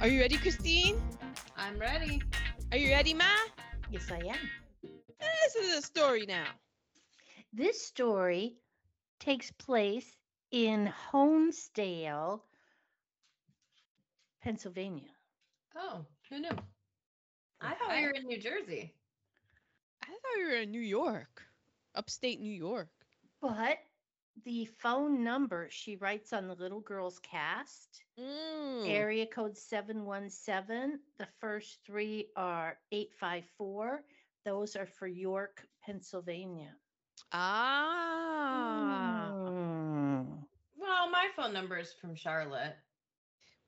Are you ready, Christine? I'm ready. Are you ready, Ma? Yes, I am. This is a story now. This story takes place in Honesdale, Pennsylvania. Oh, who knew? I thought we were in New Jersey. I thought we were in New York, upstate New York. But the phone number she writes on the little girl's cast, Mm. area code 717, the first three are 854. Those are for York, Pennsylvania. Ah. Mm. Well, my phone number is from Charlotte.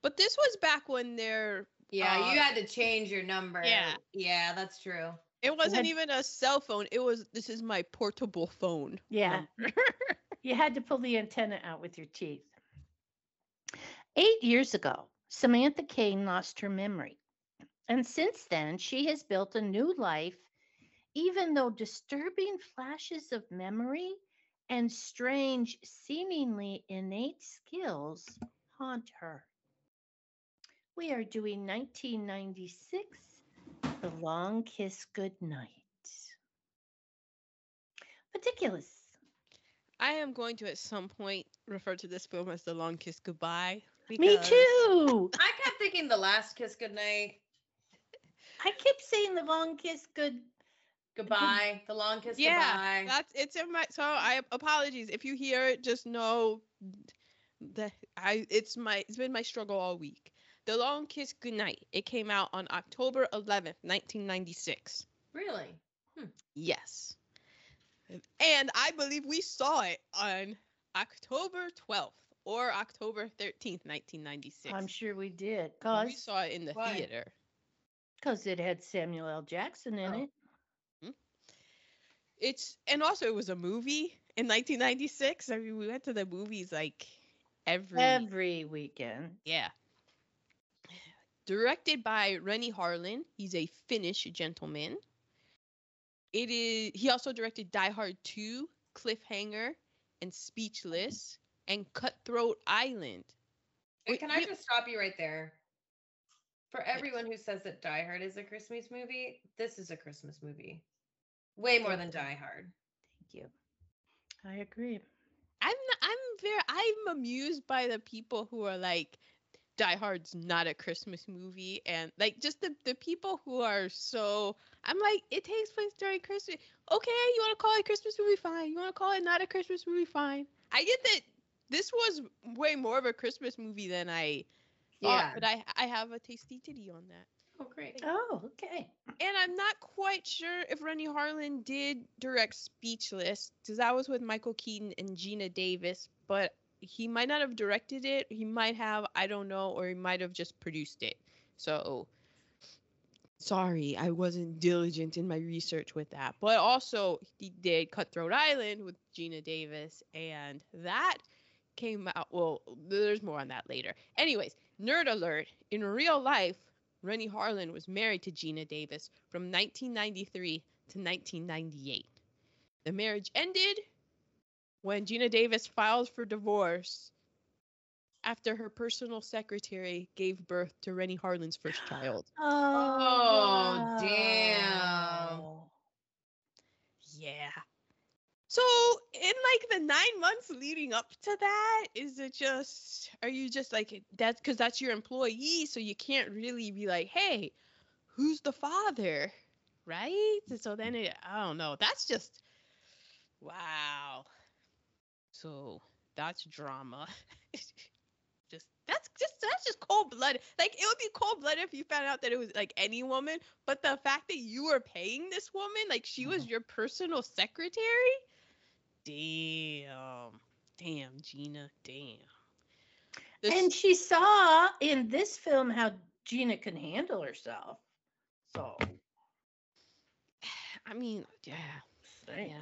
But this was back when there Yeah, Uh, you had to change your number. yeah. Yeah, that's true. it wasn't had- even a cell phone. It was this is my portable phone. Yeah. You had to pull the antenna out with your teeth. Eight years ago, Samantha Kane lost her memory. And since then, she has built a new life, even though disturbing flashes of memory and strange, seemingly innate skills haunt her. We are doing 1996, The Long Kiss Goodnight. Ridiculous. I am going to at some point refer to this film as The Long Kiss Goodbye. Me too. I kept thinking the last kiss goodnight. I kept saying the long kiss good. Goodbye. The long kiss Yeah, goodbye. that's it's in my so I apologies if you hear it just know that I it's my it's been my struggle all week. The Long Kiss Goodnight. It came out on October 11th, 1996. Really? Hmm. Yes. And I believe we saw it on October 12th or October 13th, 1996. I'm sure we did, Cause we saw it in the Why? theater. cause it had Samuel L. Jackson in Oh. it. Hmm? It's and also it was a movie in 1996. I mean, we went to the movies like every Every weekend. yeah. Directed by Renny Harlin. He's a Finnish gentleman. It is he also directed Die Hard 2, Cliffhanger, and Speechless, and Cutthroat Island. Wait, Wait, can I just stop you right there? For everyone who says that Die Hard is a Christmas movie, this is a Christmas movie. Way more than Die Hard. Thank you. I agree. I'm not, I'm very I'm amused by the people who are like Die Hard's not a Christmas movie and like just the the people who are so I'm like it takes place during Christmas. Okay, you want to call it a Christmas movie fine. You want to call it not a Christmas movie fine. I get that this was way more of a Christmas movie than I thought, Yeah. but I I have a tasty titty on that. Oh, great. Oh, okay. And I'm not quite sure if Renny Harlin did direct Speechless, because that was with Michael Keaton and Geena Davis, but he might not have directed it. He might have, I don't know, or he might have just produced it. So sorry, I wasn't diligent in my research with that. But also, he did Cutthroat Island with Geena Davis, and that came out. Well, there's more on that later. Anyways, nerd alert in real life, Renny Harlin was married to Geena Davis from 1993 to 1998. The marriage ended when Geena Davis filed for divorce after her personal secretary gave birth to Renny Harlin's first child. Oh, oh, damn. Yeah. So, in like the nine months leading up to that, is it just, are you just like, that's because that's your employee, so you can't really be like, hey, who's the father? Right? And so then it, I don't know. That's just, wow. So, that's drama. that's just, that's just cold blooded. Like, it would be cold blooded if you found out that it was like any woman, but the fact that you were paying this woman, like she was mm-hmm. your personal secretary, damn, damn, Geena, damn. This- And she saw in this film how Geena can handle herself. So, I mean, yeah, Dang. yeah.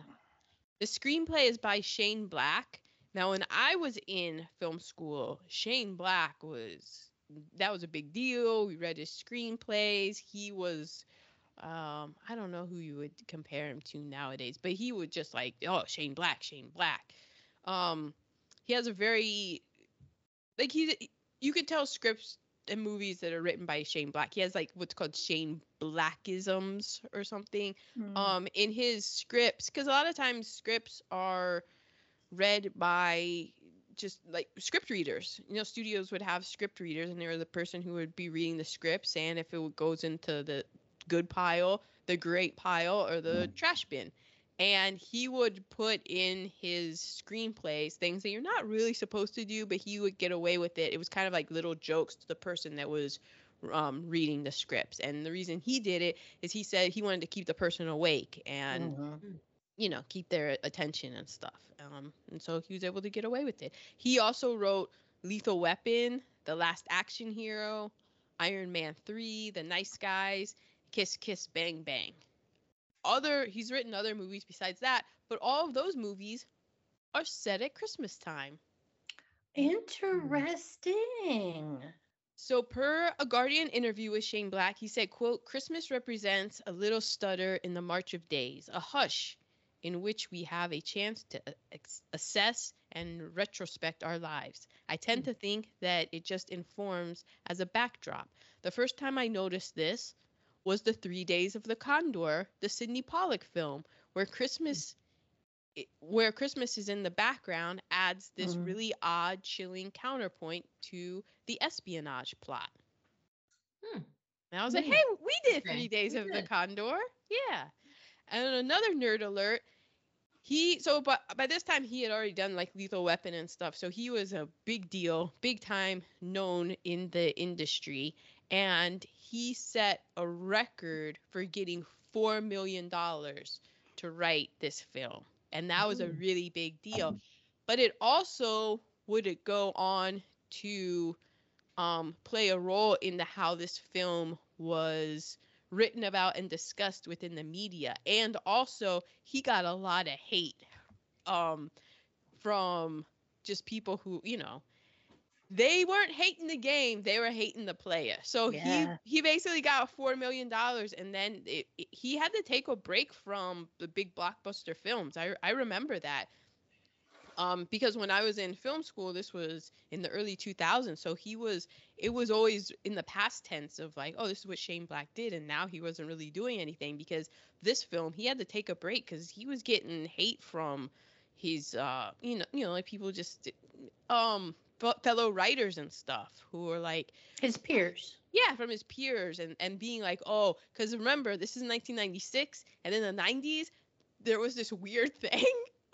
The screenplay is by Shane Black. Now, when I was in film school, Shane Black was that was a big deal. We read his screenplays. He was um I don't know who you would compare him to nowadays, but he would just like, oh, Shane Black, Shane Black. Um he has a very like he you could tell scripts and movies that are written by Shane Black. He has like what's called Shane Blackisms or something Mm. um in his scripts because a lot of times scripts are read by just like script readers. You know studios would have script readers and they were the person who would be reading the scripts and if it goes into the good pile the great pile or the trash bin. And he would put in his screenplays things that you're not really supposed to do but he would get away with it. It was kind of like little jokes to the person that was um, reading the scripts. And the reason he did it is he said he wanted to keep the person awake and Mhm. You know keep their attention and stuff um, and so he was able to get away with it. He also wrote lethal weapon the last action hero iron man 3 the nice guys kiss kiss bang bang. Other he's written other movies besides that but all of those movies are set at christmas time. Interesting. So per a Guardian interview with Shane Black, he said, quote, Christmas represents a little stutter in the march of days, a hush in which we have a chance to assess and retrospect our lives. I tend to think that it just informs as a backdrop. The first time I noticed this was the Three Days of the Condor, the Sydney Pollack film, where Christmas where Christmas is in the background adds this Mhm. really odd, chilling counterpoint to the espionage plot. Hmm. And I was like, Hmm. hey, we did Three Days of the. Condor. Yeah. And another nerd alert. He so but by this time he had already done like Lethal Weapon and stuff. So he was a big deal, big time known in the industry. And he set a record for getting four million dollars to write this film. And that was a really big deal. But it also would it go on to um, play a role in the how this film was written about and discussed within the media. And also, he got a lot of hate um, from just people who, you know, they weren't hating the game; they were hating the player. So Yeah. he he basically got four million dollars, and then it, it- he had to take a break from the big blockbuster films. I I remember that. Um, because when I was in film school, this was in the early 2000s. So he was, it was always in the past tense of like, oh, this is what Shane Black did, and now he wasn't really doing anything because this film he had to take a break because he was getting hate from his, uh, you know, you know, like people just, um, fellow writers and stuff who were like, His peers. yeah, from his peers and and being like, oh, because remember this is 1996, and in the 90s there was this weird thing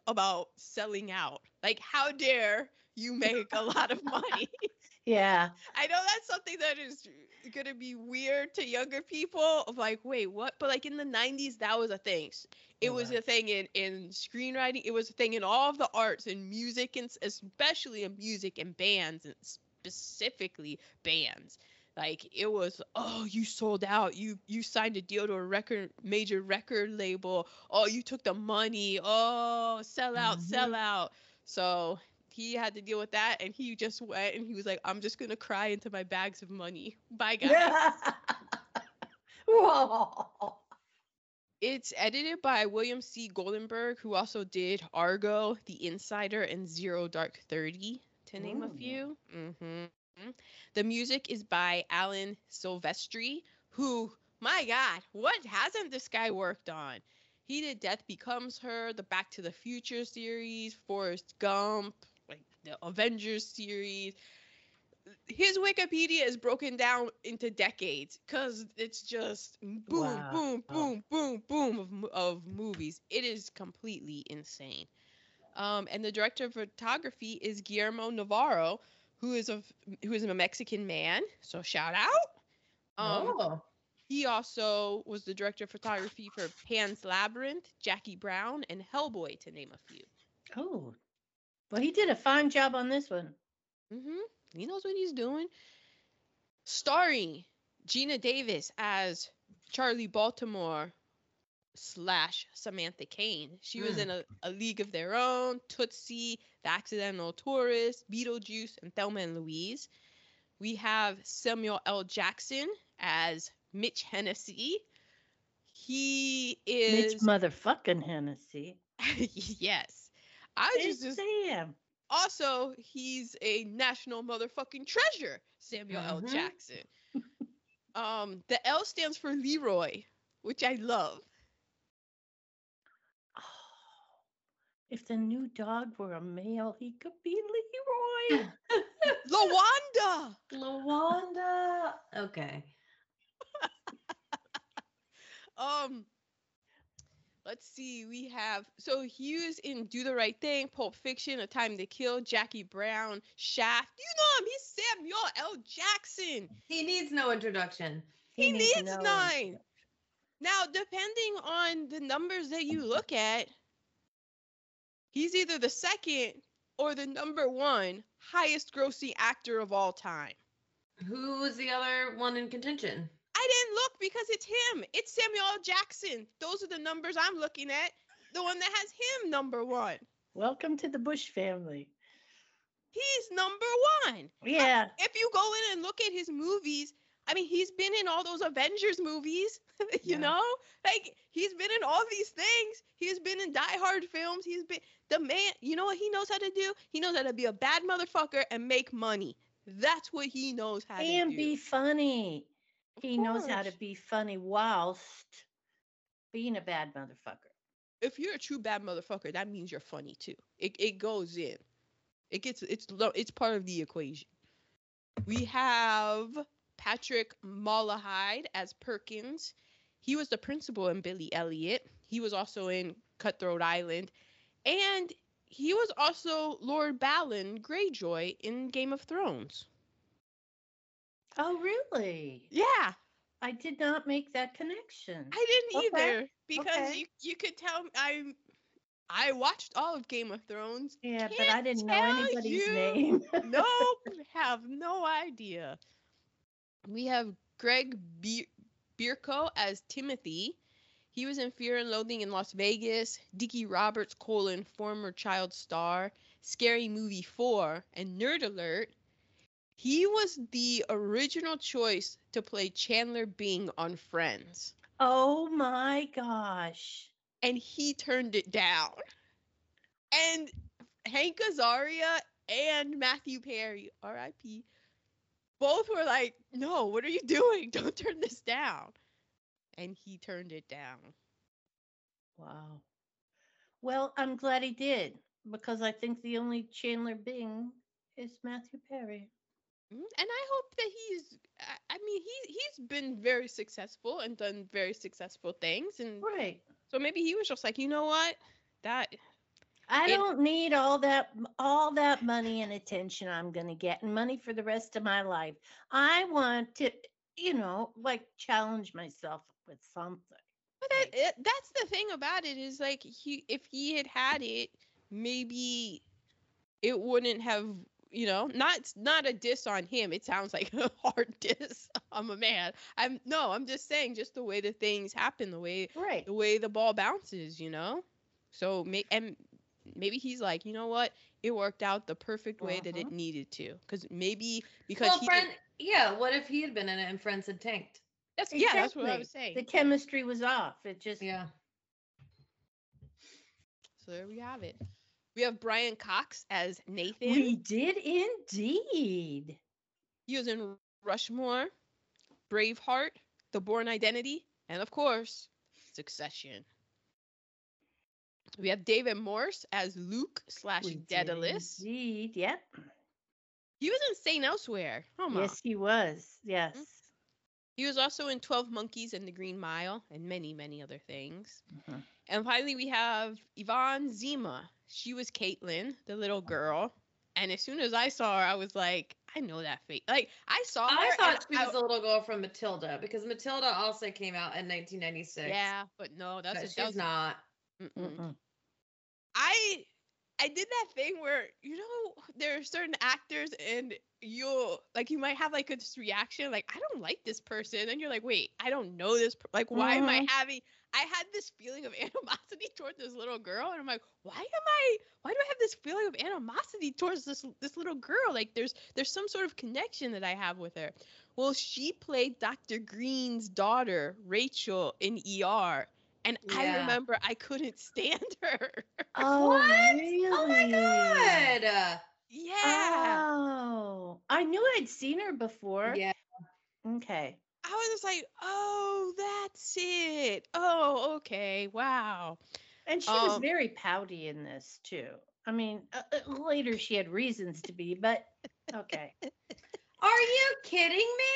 about selling out. Like, how dare you make a lot of money? Yeah. I know that's something that is gonna be weird to younger people. Of like, wait, what? But like in the 90s, that was a thing. It Oh, was a thing in in screenwriting. It was a thing in all of the arts and music, and especially in music and bands, and specifically bands. Like it was, oh, you sold out. You you signed a deal to a record major record label. Oh, you took the money. Oh, sell out, sell out. So he had to deal with that, and he just went and he was like, I'm just gonna cry into my bags of money. Bye, guys. Whoa. It's edited by William C. Goldenberg, who also did Argo, The Insider, and Zero Dark Thirty, to name a Ooh. few. hmm The music is by Alan Silvestri, who, my God, what hasn't this guy worked on? He did Death Becomes Her, the Back to the Future series, Forrest Gump, like the Avengers series. His Wikipedia is broken down into decades because it's just boom, Wow. boom, boom, boom, boom of, of movies. It is completely insane. Um, and the director of photography is Guillermo Navarro, who is a who is a Mexican man. So shout out. Um, oh, he also was the director of photography for Pan's Labyrinth, Jackie Brown, and Hellboy, to name a few. Oh. Well, he did a fine job on this one. Mm-hmm. He knows what he's doing. Starring Geena Davis as Charlie Baltimore slash Samantha Kane. She was Mm. in a, a League of Their Own, Tootsie, The Accidental Tourist, Beetlejuice, and Thelma and Louise. We have Samuel L. Jackson as Mitch Hennessy. He is Mitch motherfucking Hennessy. yes. I It's just Sam. also he's a national motherfucking treasure, Samuel L. Mhm. Jackson. um, the L stands for Leroy, which I love. If the new dog were a male, he could be Leroy. Lawanda. Lawanda. Okay. Um, let's see. We have so he was in Do the Right Thing, Pulp Fiction, A Time to Kill, Jackie Brown, Shaft. You know him. He's Samuel L. Jackson. He needs no introduction. He, needs, no nine. Now, depending on the numbers that you look at, he's either the second or the number one highest grossing actor of all time. Who was the other one in contention? I didn't look because it's him. It's Samuel Jackson. Those are the numbers I'm looking at. The one that has him number one. Welcome to the Bush family. He's number one. Yeah. If you go in and look at his movies, I mean, he's been in all those Avengers movies, you Yeah. know? Like, he's been in all these things. He's been in Die Hard films. He's been the man, you know what he knows how to do? He knows how to be a bad motherfucker and make money. That's what he knows how And to do. And be funny. Of He knows how to be funny whilst being a bad motherfucker. If you're a true bad motherfucker, that means you're funny too. It it goes in. It gets it's it's part of the equation. We have Patrick Malahide as Perkins. He was the principal in Billy Elliot. He was also in Cutthroat Island, and he was also Lord Balon Greyjoy in Game of Thrones. Oh, really? Yeah, I did not make that connection. I didn't Okay, either because okay. you you could tell I I watched all of Game of Thrones. yeah, but can't I didn't know anybody's you. name. nope, have no idea. We have Greg Be- Bierko as Timothy. He was in Fear and Loathing in Las Vegas, Dickie Roberts colon former child star, Scary Movie 4, and Nerd Alert. He was the original choice to play Chandler Bing on Friends, oh my gosh. and he turned it down. And Hank Azaria and Matthew Perry, R.I.P., both were like, "No, what are you doing? Don't turn this down." And he turned it down. Wow. Well, I'm glad he did because I think the only Chandler Bing is Matthew Perry. Mm, And I hope that he's. I- I mean, he he's been very successful and done very successful things, and Right. so maybe he was just like, you know what, that I It- don't need all that all that money and attention I'm going to get and money for the rest of my life. I want to, you know, like challenge myself with something. But that, it, that's the thing about it is like he if he had had it, maybe it wouldn't have you know not not a diss on him. It sounds like a hard diss. I'm a man. I'm no. I'm just saying just the way the things happen, the way Right. the way the ball bounces. You know. So and maybe he's like, you know what? It worked out the perfect way that it Uh-huh. needed to. Because maybe because well, he friend, yeah. What if he had been in it and Friends had tanked? that's yeah that's what I was saying. The chemistry was off. It just Yeah. So there we have it. We have Brian Cox as Nathan. we did indeed. He was in Rushmore, Braveheart, The Bourne Identity, and of course, Succession. We have David Morse as Luke slash We Daedalus. Indeed. Yep. He was in Saint Elsewhere. Oh my. Yes, he was. Yes. He was also in 12 Monkeys and The Green Mile and many, many other things. Mhm. And finally, we have Yvonne Zima. She was Caitlin, the little girl. And as soon as I saw her, I was like, I know that face. Like, I saw her. I and thought she I- was the little girl from Matilda because Matilda also came out in 1996. Yeah, but no, that's but a, she's that was, not. mm-mm. Mm-mm. I I did that thing where you know there are certain actors and you'll like you might have like a this reaction like I don't like this person and you're like wait I don't know this per- like why am I Mhm. having I had this feeling of animosity towards this little girl and I'm like why am I why do I have this feeling of animosity towards this this little girl like there's there's some sort of connection that I have with her well she played Dr. Greene's daughter Rachel in ER and I remember I couldn't stand her. Oh, What? really? Oh my god. Yeah. Oh, I knew I'd seen her before. yeah. Okay. I was just like, oh, that's it. Oh, okay. Wow. And she was Um, very pouty in this too. I mean, uh, uh, later she had reasons to be, but okay. Are you kidding me?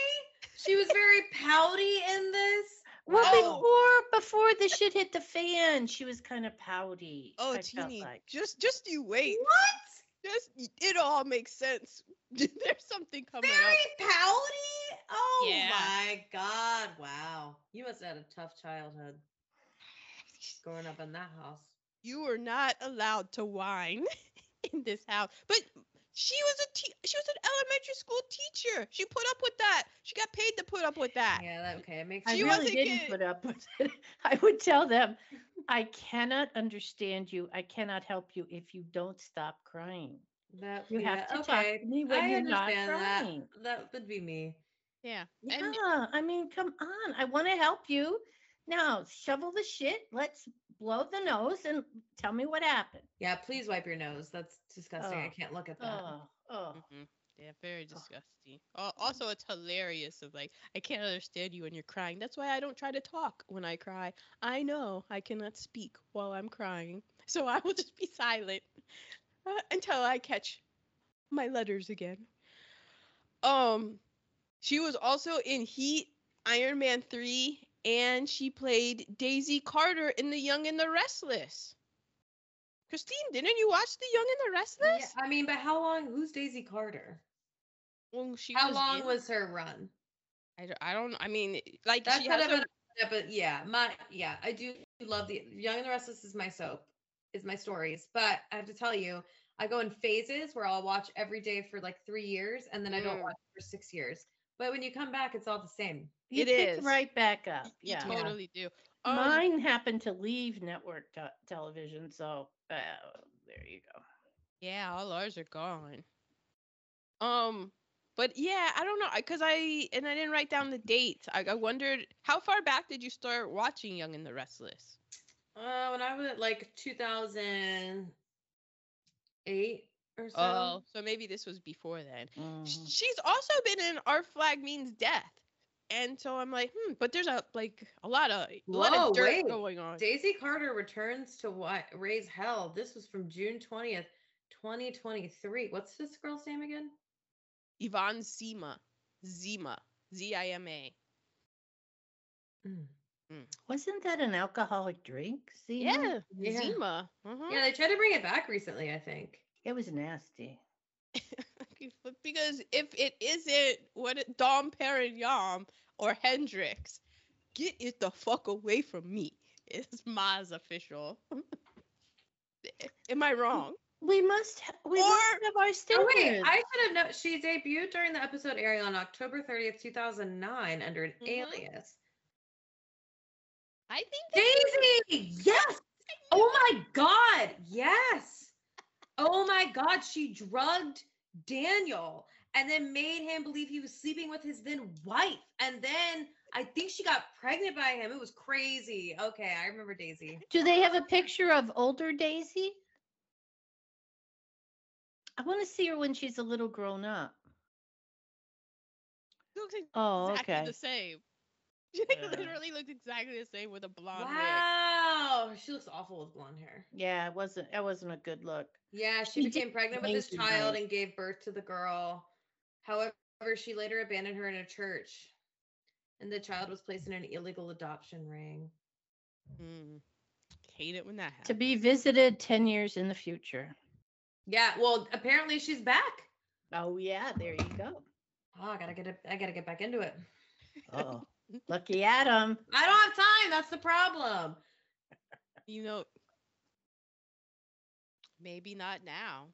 She was very pouty in this. Well, Oh. before before the shit hit the fan, she was kind of pouty. Oh, I teeny, like. just just you wait. What? Just it all makes sense. There's something coming Very up. pouty? Oh Yeah. my god. Wow. You must have had a tough childhood growing up in that house. You were not allowed to whine in this house. But she was a te- she was an elementary school teacher. She put up with that. She got paid to put up with that. Yeah, that okay. It makes I She really wasn't didn't get- put up with it. I would tell them, I cannot understand you. I cannot help you if you don't stop crying. that You yeah, have to okay. talk to me when I you're not understand that. crying. That would be me. Yeah. Yeah, And I mean, come on. I want to help you. Now, shovel the shit. Let's blow the nose and tell me what happened. Yeah, please wipe your nose. That's disgusting. I Oh. can't look at that. Oh, oh. Mhm. Yeah, very disgusting. Al- Also, it's hilarious. Of like, I can't understand you when you're crying. That's why I don't try to talk when I cry. I know I cannot speak while I'm crying, so I will just be silent uh, until I catch my letters again. Um, she was also in Heat, Iron Man three, and she played Daisy Carter in The Young and the Restless. Christine, didn't you watch The Young and the Restless? Yeah? I mean, but how long? Who's Daisy Carter? Well, she How was long in- was her run? I don't, I don't I mean like That's she kind has of a, an yeah, but yeah, my yeah, I do love the Young and the Restless is my soap, is my stories. But I have to tell you, I go in phases where I'll watch every day for like three years and then I don't Mm. watch for six years. But when you come back, it's all the same. You It pick right back up. you Yeah. totally do. Um, Mine happened to leave network te- television, so uh, there you go. Yeah, all ours are gone. Um but yeah, I don't know cuz I and I didn't write down the dates. I, I wondered how far back did you start watching Young and the Restless? Uh, when I was like 2008 or so. Oh, so maybe this was before then. Sh- Mhm. She's also been in Our Flag Means Death. And so I'm like, hmm, but there's a like a lot of a lot of dirt wait. going on. Daisy Carter returns to what raise hell. This was from June 20th, 2023. What's this girl's name again? Yvonne Zima. Zima. Z I M A. Wasn't that an alcoholic drink? See, Yeah, Yeah. Zima. Uh-huh. Yeah, they tried to bring it back recently, I think. It was nasty. because if it isn't what it, Dom Perignon or Hendrick's, get it the fuck away from me. It's Maz official. Am I wrong? We must, ha- we must Or- have our standards. Oh wait, I should have known. She debuted during the episode airing on October 30th, 2009, under an Mhm. alias. I think that Daisy, yes. Oh my God, yes. Oh my God, she drugged Daniel and then made him believe he was sleeping with his then wife, and then I think she got pregnant by him. It was crazy. Okay, I remember Daisy. Do they have a picture of older Daisy? I want to see her when she's a little grown up. she looks Oh, exactly okay. the same. She Yeah. literally looks exactly the same with a blonde wig. Wow, she looks awful with blonde hair. Yeah, it wasn't. It wasn't a good look. Yeah, she She did became pregnant with this child right? and gave birth to the girl. However, she later abandoned her in a church, and the child was placed in an illegal adoption ring. Mm. Hate it when that happens. To be visited ten years in the future. Yeah, well, apparently she's back. Oh yeah, there you go. Oh, I gotta get it. I gotta get back into it. Oh, lucky Adam. I don't have time. That's the problem. You know, maybe not now.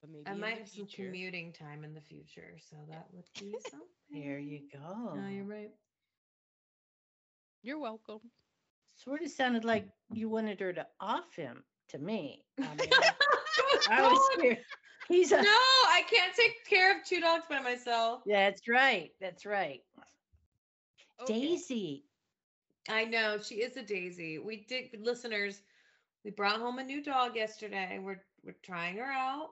But maybe I might the have some commuting time in the future, so that would be something. There you go. No, you're right. You're welcome. Sort of sounded like you wanted her to off him to me. I, mean, I was God. He's a. no, I can't take care of two dogs by myself. That's right. That's right. Okay. Daisy. I know she is a daisy. We did, listeners. We brought home a new dog yesterday. We're we're trying her out.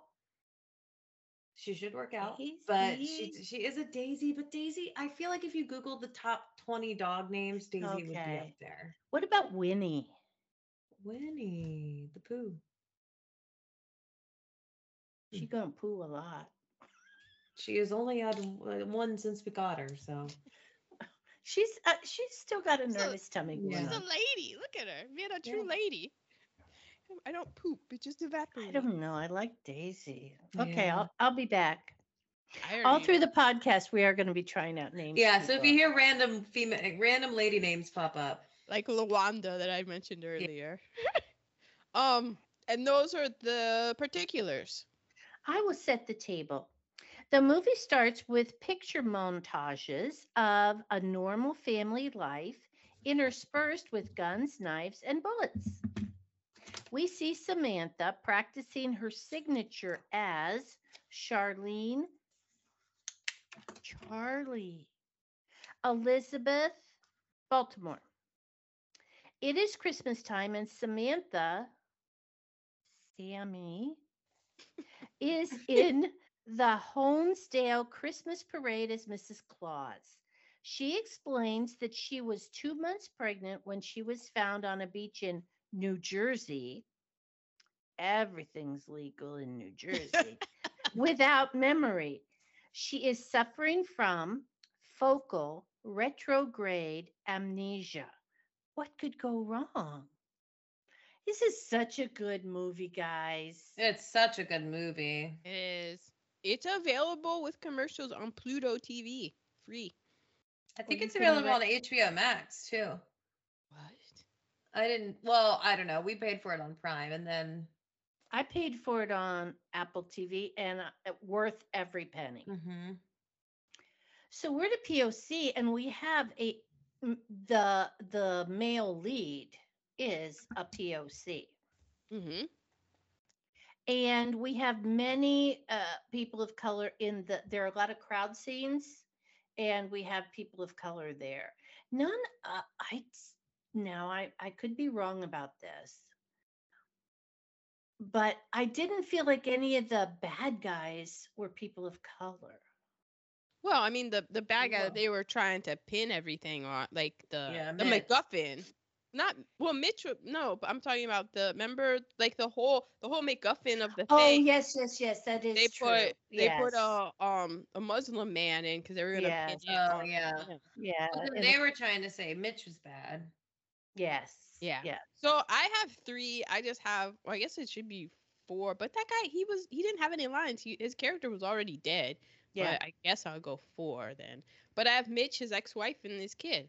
She should work out, but she she is a daisy. But Daisy, I feel like if you Google the top twenty dog names, Daisy would be up there. What about Winnie? Winnie the Pooh. She gonna poo a lot. She has only had one since we got her, so She's uh, she's still got a So- nervous tummy. going Yeah. She's a lady. Look at her. Being a true Yeah. lady. I don't poop. It just evaporates. I don't know. I like Daisy. Okay, Yeah. I'll I'll be back. All already- through the podcast, we are going to be trying out names. yeah. So if you hear random female, random lady names pop up, like Lawanda that I mentioned earlier. um, and those are the particulars. I will set the table. The movie starts with picture montages of a normal family life interspersed with guns, knives, and bullets. We see Samantha practicing her signature as Charlene, Charlie, Elizabeth, Baltimore. It is Christmas time, and Samantha, Sammy, is in the Honesdale Christmas parade as Mrs. Claus. She explains that she was two months pregnant when she was found on a beach in New Jersey. Everything's legal in New Jersey without memory. She is suffering from focal retrograde amnesia. What could go wrong? This is such a good movie, guys. it's such a good movie. It is. It's available with commercials on Pluto TV, free. I think you it's available on HBO Max too. What? I didn't. Well, I don't know. We paid for it on Prime, and then I paid for it on Apple TV and uh, worth every penny. Mhm. So we're the POC and we have a the the male lead is a POC. Mm-hmm. And we have many uh, people of color in the there are a lot of crowd scenes and we have people of color there. None uh, I now I I could be wrong about this. But I didn't feel like any of the bad guys were people of color. Well, I mean the the bad guy Well. they were trying to pin everything on, like the Yeah, the Mitch. MacGuffin. Not well, Mitch. wa- No, but I'm talking about the member like the whole the whole MacGuffin of the Oh thing. Oh yes, yes, yes, that is they true. put they put a um a Muslim man in because they were gonna Yes. pin Oh, on- yeah. yeah, Well, 'cause they were trying to say Mitch was bad. yes, Yeah. yeah. So I have three. I just have. Well, I guess it should be four. But that guy, he was he didn't have any lines. He, his character was already dead. Yeah. But I guess I'll go four then. But I have Mitch, his ex-wife, and his kid.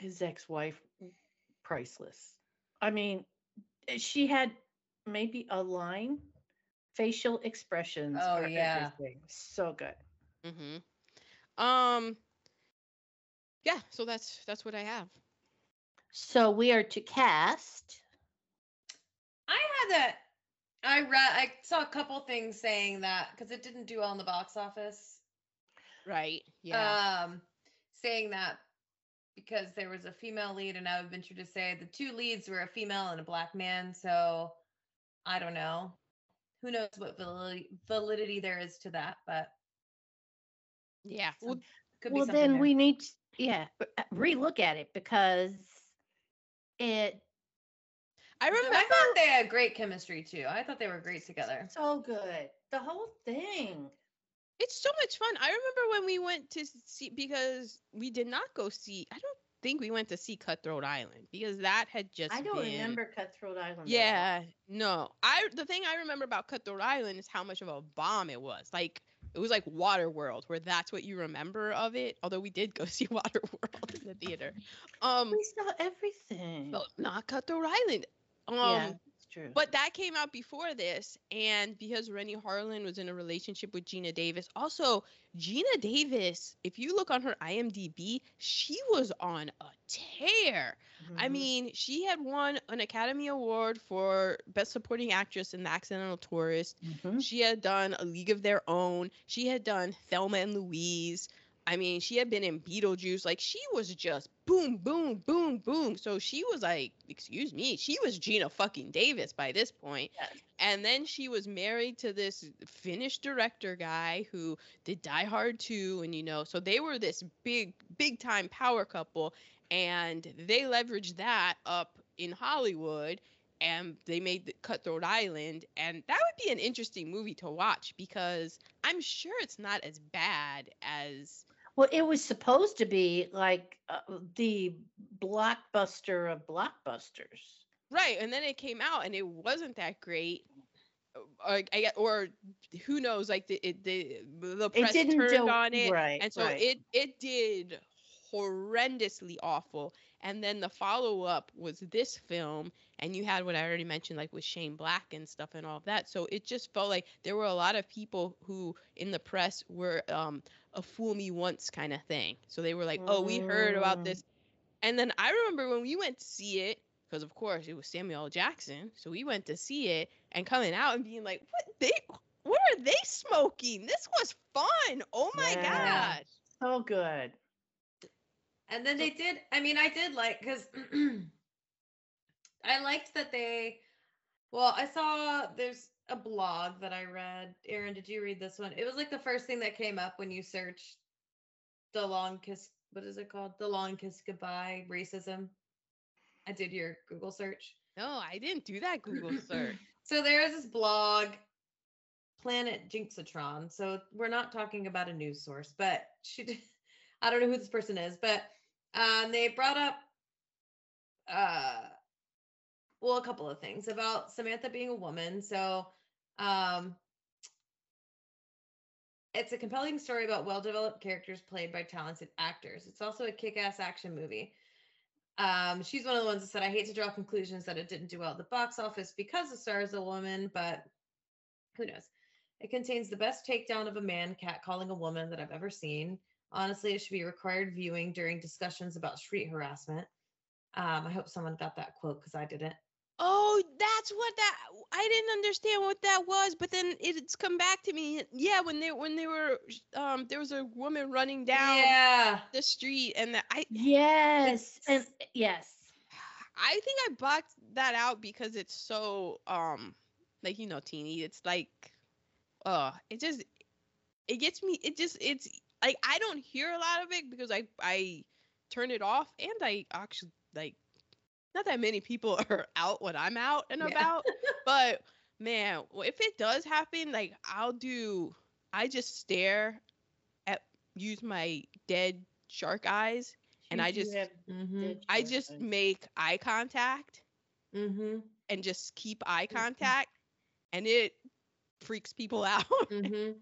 His ex-wife priceless i mean eh, she had maybe a line facial expressions Oh, are yeah. everything. so good Mm-hmm. Um. Yeah. So that's that's what I have. so we are to cast I had that. I read. I saw a couple things saying that because it didn't do well in the box office. Right. Yeah. Um, saying that because there was a female lead, and I would venture to say the two leads were a female and a black man. So I don't know. Who knows what validity, validity there is to that, but yeah. some- Well, could be something then there. we need to, yeah but, uh, relook at it because it I remember. I thought they had great chemistry too. I thought they were great together. so good the whole thing It's so much fun. I remember when we went to see because we did not go see. I don't think we went to see Cutthroat Island because that had just. i don't been- remember cutthroat island. Yeah, no. I the thing I remember about Cutthroat Island is how much of a bomb it was. Like it was like Water World, where that's what you remember of it. Although we did go see Water World in the theater. Um, we saw everything but not Cutthroat Island. Um, yeah true but that came out before this, and because Renny Harlin was in a relationship with Geena Davis. Also, Geena Davis, if you look on her IMDb, she was on a tear. I Mhm. mean, she had won an Academy Award for Best Supporting Actress in The Accidental Tourist. Mhm. She had done A League of Their Own. She had done Thelma and Louise. I mean, she had been in Beetlejuice. Like she was just boom, boom, boom, boom. So she was like, excuse me, she was Geena fucking Davis by this point. Yes. And then she was married to this Finnish director guy who did Die Hard 2. And, you know, so they were this big, big time power couple. And they leveraged that up in Hollywood and they made the Cutthroat Island. And that would be an interesting movie to watch because I'm sure it's not as bad as. Well, it was supposed to be like uh, the blockbuster of blockbusters. Right, and then it came out and it wasn't that great. I get- or who knows? Like the it, the the press didn't turned do- on it, right, and so right. it it did horrendously awful. And then the follow up was this film, and you had what I already mentioned, like with Shane Black and stuff and all of that. So it just felt like there were a lot of people who in the press were um, a fool me once kind of thing. So they were like, oh, we heard about Mm. this. And then I remember when we went to see it, because of course it was Samuel Jackson. So we went to see it and coming out and being like, what they what are they smoking? This was fun. Oh my Yeah. god. So good. And then they did. I mean, I did like because I liked that they. Well, I saw there's a blog that I read. Aaron, did you read this one? It was like the first thing that came up when you searched the long kiss. What is it called? The long kiss goodbye racism. I did your Google search. No, I didn't do that Google search. So there's this blog, Planet Jinxatron. So we're not talking about a news source, but she did, I don't know who this person is, but um, they brought up uh well a couple of things about Samantha being a woman. So um it's a compelling story about well-developed characters played by talented actors. It's also a kick-ass action movie. Um, she's one of the ones that said, I hate to draw conclusions that it didn't do well at the box office because the star is a woman, but who knows? It contains the best takedown of a man catcalling a woman that I've ever seen. Honestly, it should be required viewing during discussions about street harassment. Um, I hope someone got that quote because I didn't. Oh, that's what that I didn't understand what that was, but then it's come back to me. Yeah, when they when they were um there was a woman running down Yeah. the street and the, I Yes. And yes. I think I blocked that out because it's so um like you know teeny. It's like uh it just it gets me it just it's like I don't hear a lot of it because I I turn it off and I actually like not that many people are out when I'm out and Yeah. about but man if it does happen like I'll do I just stare at use my dead shark eyes And I You do just- Mm-hmm. I just eyes. make eye contact Mm-hmm. and just keep eye contact and it freaks people out. Mm-hmm.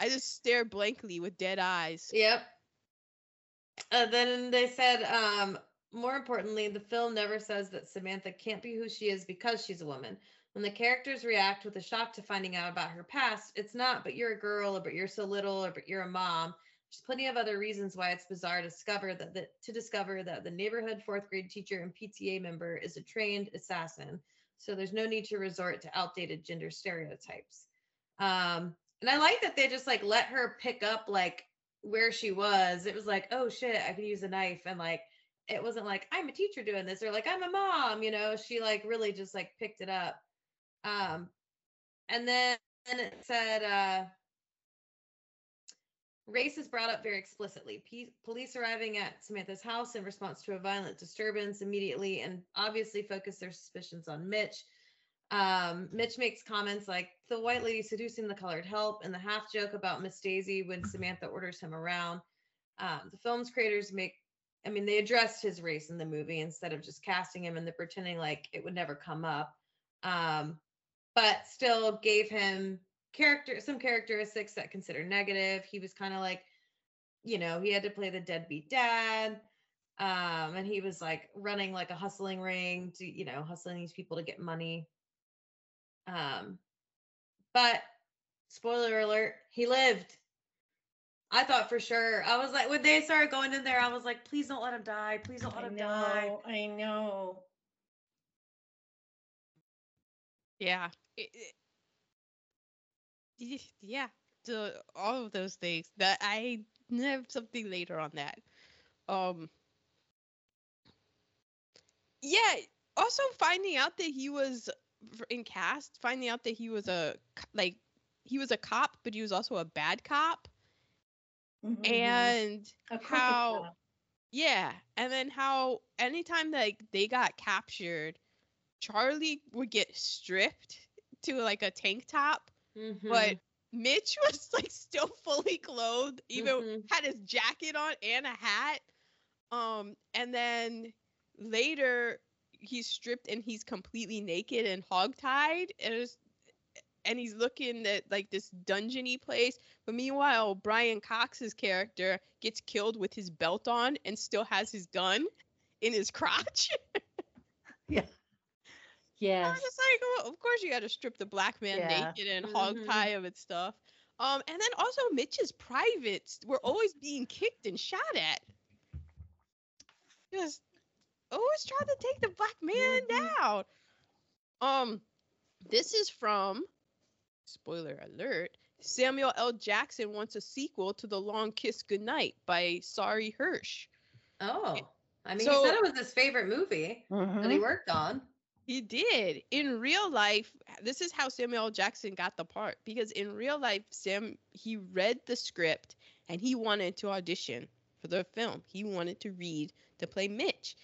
I just stare blankly with dead eyes. Yep. Uh, then they said, um, more importantly, the film never says that Samantha can't be who she is because she's a woman. When the characters react with a shock to finding out about her past, it's not, but you're a girl, or but you're so little, or but you're a mom. There's plenty of other reasons why it's bizarre to discover that the, to discover that the neighborhood fourth grade teacher and PTA member is a trained assassin. So there's no need to resort to outdated gender stereotypes. Um, and I like that they just like let her pick up like where she was. It was like, oh shit, I could use a knife, and like it wasn't like I'm a teacher doing this or like I'm a mom. You know, she like really just like picked it up. Um, and then and it said uh, race is brought up very explicitly. P- police arriving at Samantha's house in response to a violent disturbance immediately and obviously focus their suspicions on Mitch. Um, Mitch makes comments like the white lady seducing the colored help and the half joke about Miss Daisy when Samantha orders him around. Um, the film's creators make, I mean, they addressed his race in the movie instead of just casting him and they're pretending like it would never come up. Um, but still gave him character some characteristics that consider negative. He was kind of like, you know, he had to play the deadbeat dad. Um, and he was like running like a hustling ring to, you know, hustling these people to get money. Um, but spoiler alert, he lived. I thought for sure. I was like, when they started going in there, I was like, please don't let him die. Please don't let I him die. know. I know. Yeah. It, it- yeah. So all of those things that I I have something later on that. Um. Yeah. Also, finding out that he was in cast, finding out that he was a like he was a cop, but he was also a bad cop, Mhm. and how yeah, and then how anytime like they got captured, Charlie would get stripped to like a tank top, Mhm. but Mitch was like still fully clothed, even Mhm. had his jacket on and a hat. Um, and then later he's stripped and he's completely naked and hogtied, and it's, and he's looking at like this dungeony place. But meanwhile, Brian Cox's character gets killed with his belt on and still has his gun in his crotch. yeah. Yeah. I Yes. was just like, well, of course you got to strip the black man Yeah. naked and Mhm. hog tie him and stuff. Um, and then also Mitch's privates were always being kicked and shot at. Just always trying to take the black man Mhm. down. Um, this is from spoiler alert. Samuel L. Jackson wants a sequel to The Long Kiss Goodnight by Sari Hirsch. Oh, I mean, So- he said it was his favorite movie that he Mhm. worked on. He did. In real life, this is how Samuel L. Jackson got the part because in real life, Sam he read the script and he wanted to audition for the film. He wanted to read to play Mitch.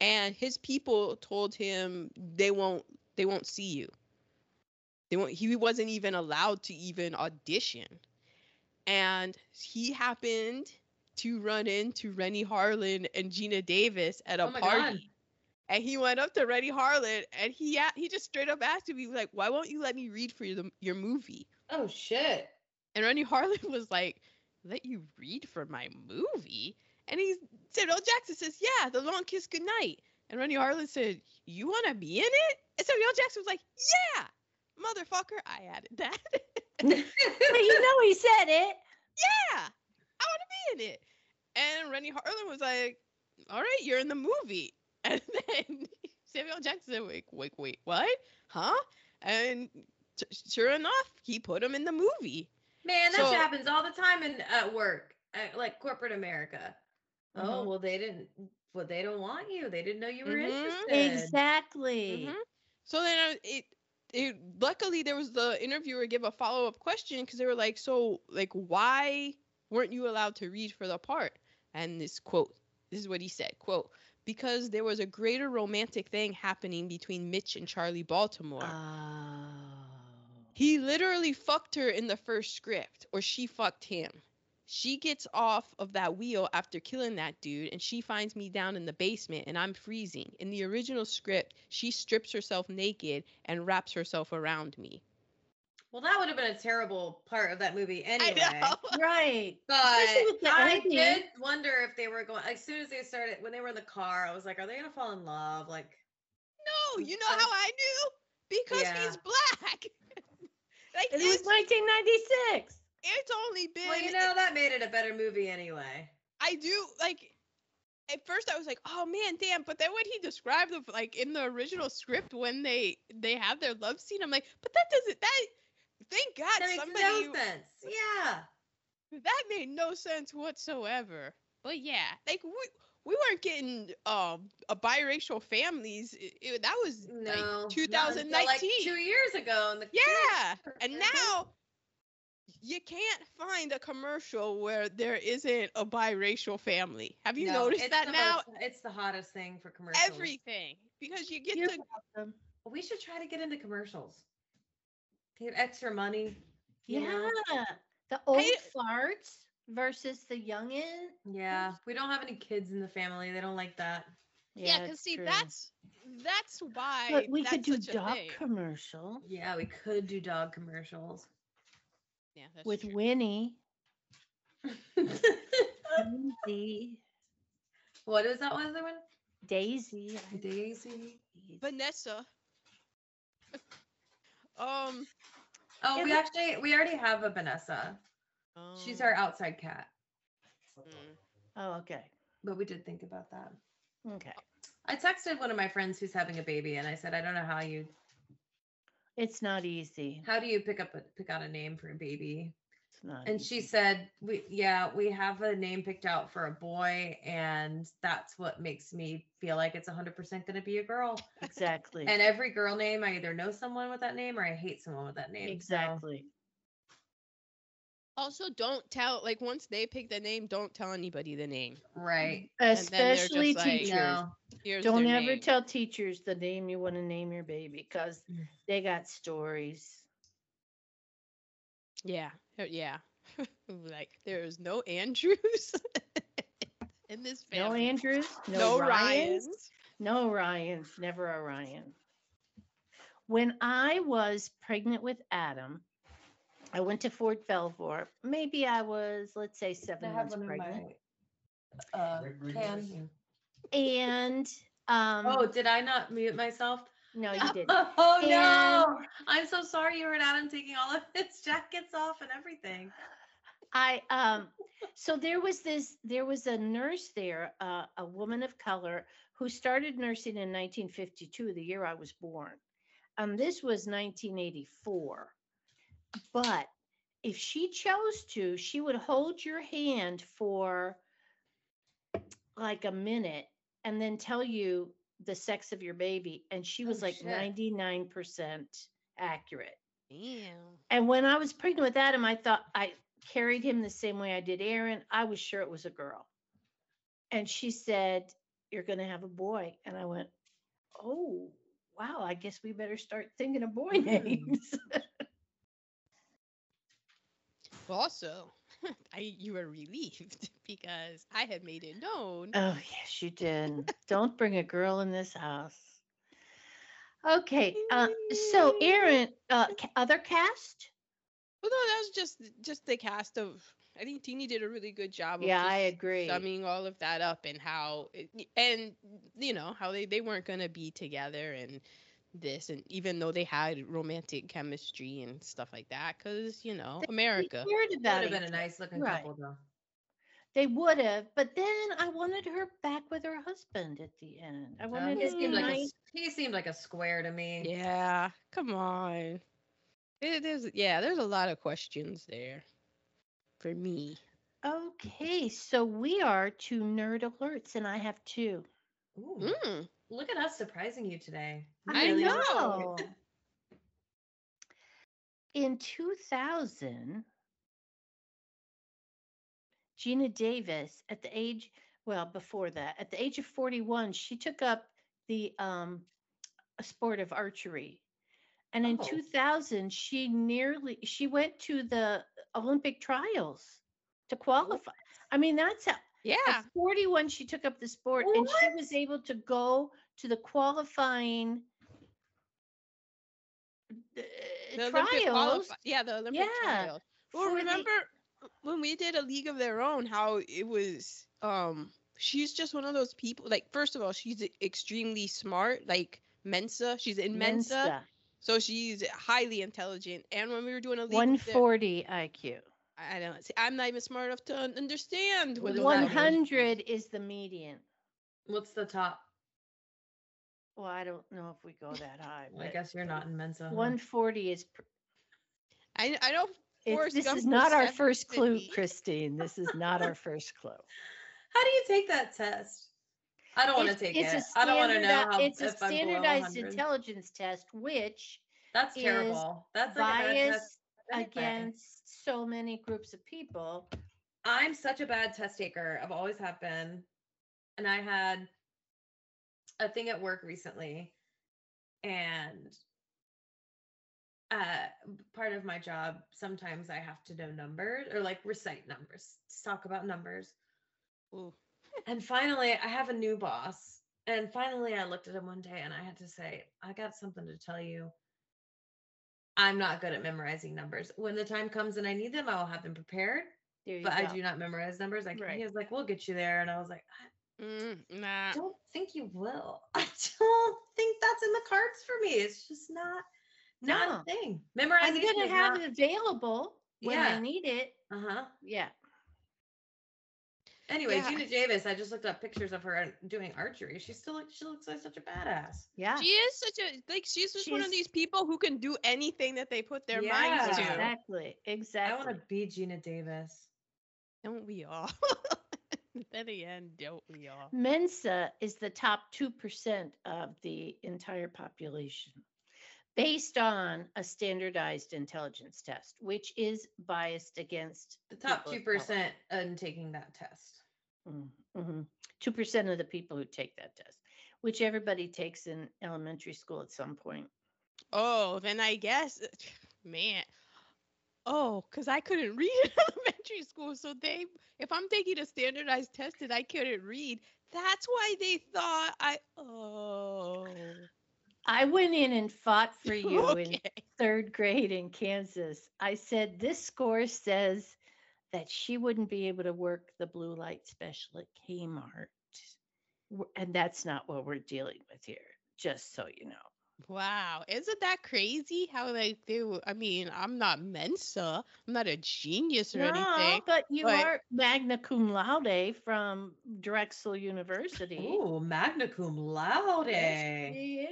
And his people told him they won't they won't see you. They won't he wasn't even allowed to even audition. And he happened to run into Renny Harlin and Geena Davis at a Oh party God. and he went up to Renny Harlin and he he just straight up asked him, he was like, "Why won't you let me read for your your movie?" Oh shit. And Renny Harlin was like, "Let you read for my movie?" And he Samuel L. Jackson says, "Yeah, The Long Kiss Goodnight." And Renny Harlin said, "You want to be in it?" And Samuel. Jackson was like, "Yeah, motherfucker, I added that. But you know he said it. yeah, I want to be in it." And Renny Harlin was like, "All right, you're in the movie." And then Samuel Jackson said, "Wait, wait, wait, what? Huh?" And t- sure enough, he put him in the movie. Man, that So- happens all the time in at work, at, like corporate America. Oh Mhm. well, they didn't. Well, they don't want you. They didn't know you were Mhm. interested. Exactly. Mhm. So then uh, it, it luckily there was the interviewer give a follow up question because they were like, so like why weren't you allowed to read for the part? And this quote, this is what he said, quote, because there was a greater romantic thing happening between Mitch and Charlie Baltimore. Oh. He literally fucked her in the first script, or she fucked him. She gets off of that wheel after killing that dude, and she finds me down in the basement, and I'm freezing. In the original script, she strips herself naked and wraps herself around me. Well, that would have been a terrible part of that movie anyway. I know. Right. But Especially with the I ending. did wonder if they were going. As soon as they started, when they were in the car, I was like, "Are they gonna fall in love?" Like, No, you know how I knew? Because yeah. he's black. like It was it's, 1996. It's only been well, you know, that made it a better movie anyway. I do like at first I was like, oh man, damn. But then when he described the like in the original script when they they have their love scene, I'm like, but that doesn't that thank God That makes somebody no sense. Yeah. that made no sense whatsoever. But yeah, like we we weren't getting um a biracial families. It, it- that was No. like not until, 2019. Like two years ago, in the Yeah, and now you can't find a commercial where there isn't a biracial family. Have you No, noticed it's that the now? most- it's the hottest thing for commercials. Everything because you get You're to welcome. We should try to get into commercials. Get extra money. Yeah. know? The old Hey- farts versus the youngin. Yeah. We don't have any kids in the family. They don't like that. yeah, because it's see true. that's that's why But we could do dog thing. commercial Yeah, we could do dog commercials. Yeah, that's with true. Winnie. Daisy. what is that one other one? Daisy. Daisy. Vanessa. um, Oh, Yeah, we but- actually we already have a Vanessa. She's um, our outside cat. mm. Oh, okay. But we did think about that. Okay. I texted one of my friends who's having a baby and I said, I don't know how you It's not easy. how do you pick up a pick out a name for a baby? It's not. And she said, "We yeah, we have a name picked out for a boy, and that's what makes me feel like it's 100% going to be a girl. exactly. And every girl name, I either know someone with that name or I hate someone with that name. so- exactly. Also, don't tell like once they pick the name, don't tell anybody the name. right. then they're Especially like- teachers. No. Don't ever name. tell teachers the name you want to name your baby because Mm. they got stories. Yeah, uh, yeah. like there's no Andrews in this family. No. Andrews, no, no Ryans, Ryans. no Ryans, never a Ryan. When I was pregnant with Adam, I went to Fort Belvoir. Maybe I was, let's say, seven I seven have months one in my uh, can. And um, Oh, did I not mute myself? no, you didn't. Oh no! I'm so sorry you heard Adam taking all of his jackets off and everything. I um so there was this there was a nurse there, uh, a woman of color who started nursing in 1952, the year I was born. Um, this was 1984. But if she chose to, she would hold your hand for like a minute and then tell you the sex of your baby. And she was Oh, like shit. 99% accurate. Damn. And when I was pregnant with Adam, I thought I carried him the same way I did Aaron. I was sure it was a girl. And she said, You're going to have a boy. And I went, Oh, wow. I guess we better start thinking of boy Mm. names. Also, I you were relieved because I had made it known. oh, yes, you did. Don't bring a girl in this house. Okay. Uh, so, Aaron, uh, other cast? Well, no, that was just just the cast of. I think Teeny did a really good job. Of Yeah, I agree. Summing all of that up and how, it, and you know how they they weren't gonna be together and this and even though they had romantic chemistry and stuff like that, because you know They America. cared That would have been a nice looking Right. couple though. They would have, but then I wanted her back with her husband at the end. I Uh, wanted he seemed be like a, nice. he seemed like a square to me. Yeah, come on. It is yeah. There's a lot of questions there for me. Okay, so we are to nerd alerts, and I have two. Ooh, Mm, Look at us surprising you today. I are. know. In 2000, Geena Davis, at the age, well, before that, at the age of 41, she took up the um, sport of archery. And in Oh. 2000, she nearly she went to the Olympic trials to qualify. I mean, that's how yeah. at 41 she took up the sport and she was able to go to the qualifying uh, The trials. qualifi- yeah, the Olympic Yeah, trials. Well, for the- remember when we did a League of Their Own, how it was. Um, she's just one of those people. Like, first of all, she's extremely smart. Like Mensa, she's in Mensa, Mensa, so she's highly intelligent. And when we were doing a League, of Their- 140 IQ. I don't see. I'm not even smart enough to understand. What what does the that mean? 100 is the median. What's the top? Well, I don't know if we go that high. I guess you're not in Mensa. huh? 140 is. pr- I I know. It's, Forrest this Gump is not our first clue, Christine. This is not our first clue. How do you take that test? I don't want to It's- take it's a it. I don't want to know how It's a if I'm below standardized intelligence test, which That's is terrible. That's like a bad test biased anyway. against so many groups of people. I'm such a bad test taker. I've always have been. And I had a thing at work recently and uh part of my job sometimes I have to know numbers or like recite numbers, talk about numbers. Ooh. And finally I have a new boss. And finally I looked at him one day and I had to say, I got something to tell you. I'm not good at memorizing numbers. When the time comes and I need them, I will have them prepared but I do not memorize numbers. Like Right. he was like, "We'll get you there," and I was like, Mm, "I don't think you will. I don't think that's in the cards for me. It's just not not No. a thing. I'm Memorization gonna have not, it available when I need it. Uh huh. Yeah. Anyway, Yeah. Geena Davis, I just looked up pictures of her doing archery. She's still like she looks like such a badass. Yeah. She is such a like she's just one of these people who can do anything that they put their Yeah. minds to. Exactly. Exactly. I want to be Geena Davis. Don't we all? then again, don't we all? Mensa is the top 2% of the entire population based on a standardized intelligence test, which is biased against The top 2% in taking that test. Mm-hmm. 2% of the people who take that test, which everybody takes in elementary school at some point. Oh, then I guess, man. Oh, because I couldn't read in elementary school. So they, if I'm taking a standardized test and I couldn't read, that's why they thought I. Oh. I went in and fought for you in third grade in Kansas. I said, This score says that she wouldn't be able to work the blue light special at Kmart. And that's not what we're dealing with here, just so you know. Wow, isn't that crazy? How like they do? I mean, I'm not Mensa. I'm not a genius or anything. but you but- are magna cum laude from Drexel University. Oh, magna cum laude. Yes, she is.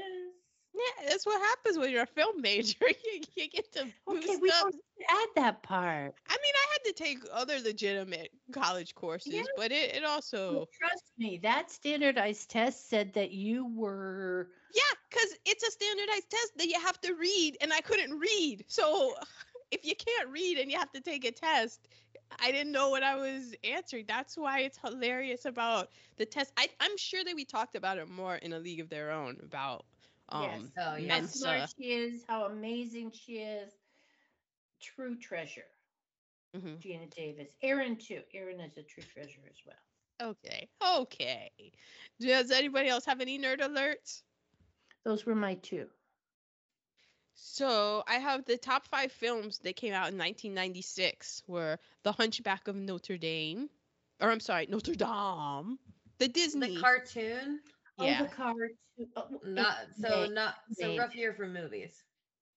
Yeah, that's what happens when you're a film major. you, you get to boost Okay, we up. don't add that part. I mean, I had to take other legitimate college courses, Yeah. but it, it Well, also trust me, that standardized test said that you were yeah, because it's a standardized test that you have to read, and I couldn't read. So if you can't read and you have to take a test, I didn't know what I was answering. That's why it's hilarious about the test. I, I'm sure that we talked about it more in a league of their own about um Yes. Oh, yeah. how smart she is, how amazing she is. True treasure, Mhm. Geena Davis. Aaron too. Aaron is a true treasure as well. Okay, okay. Does anybody else have any nerd alerts? Those were my two. So I have the top five films that came out in 1996 were The Hunchback of Notre Dame, or I'm sorry, Notre Dame, the Disney. The cartoon. yeah. Oh, the cartoon. Oh, Not so May- not so May. rough year for movies.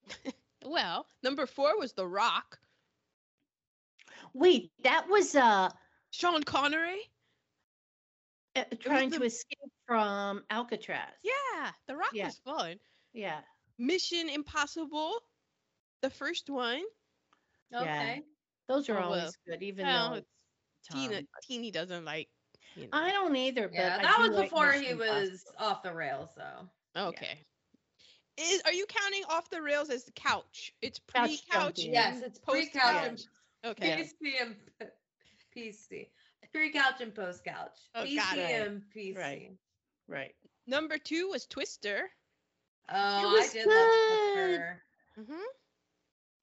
well, number four was The Rock, Wait, that was uh, Sean Connery. uh trying the- to escape from Alcatraz. Yeah, The Rock Yeah. was fun. Yeah. Mission Impossible, the first one. Yeah. Okay. Those are Oh, well. always good, even Well, though it's Tina Teeny doesn't like. You know. I don't either, but Yeah, that was like before Mission he was Impossible. off the rails, though. Okay. Is are you counting off the rails as the couch? It's Couch pre-couch. jumping. and Yes, it's pre-couch post-couch. And Okay. PC and PC. Pre-couch and post-couch. Oh, PC got it. and PC. Right. Right. Number two was Twister. Oh, I was did good. love Twister. hmm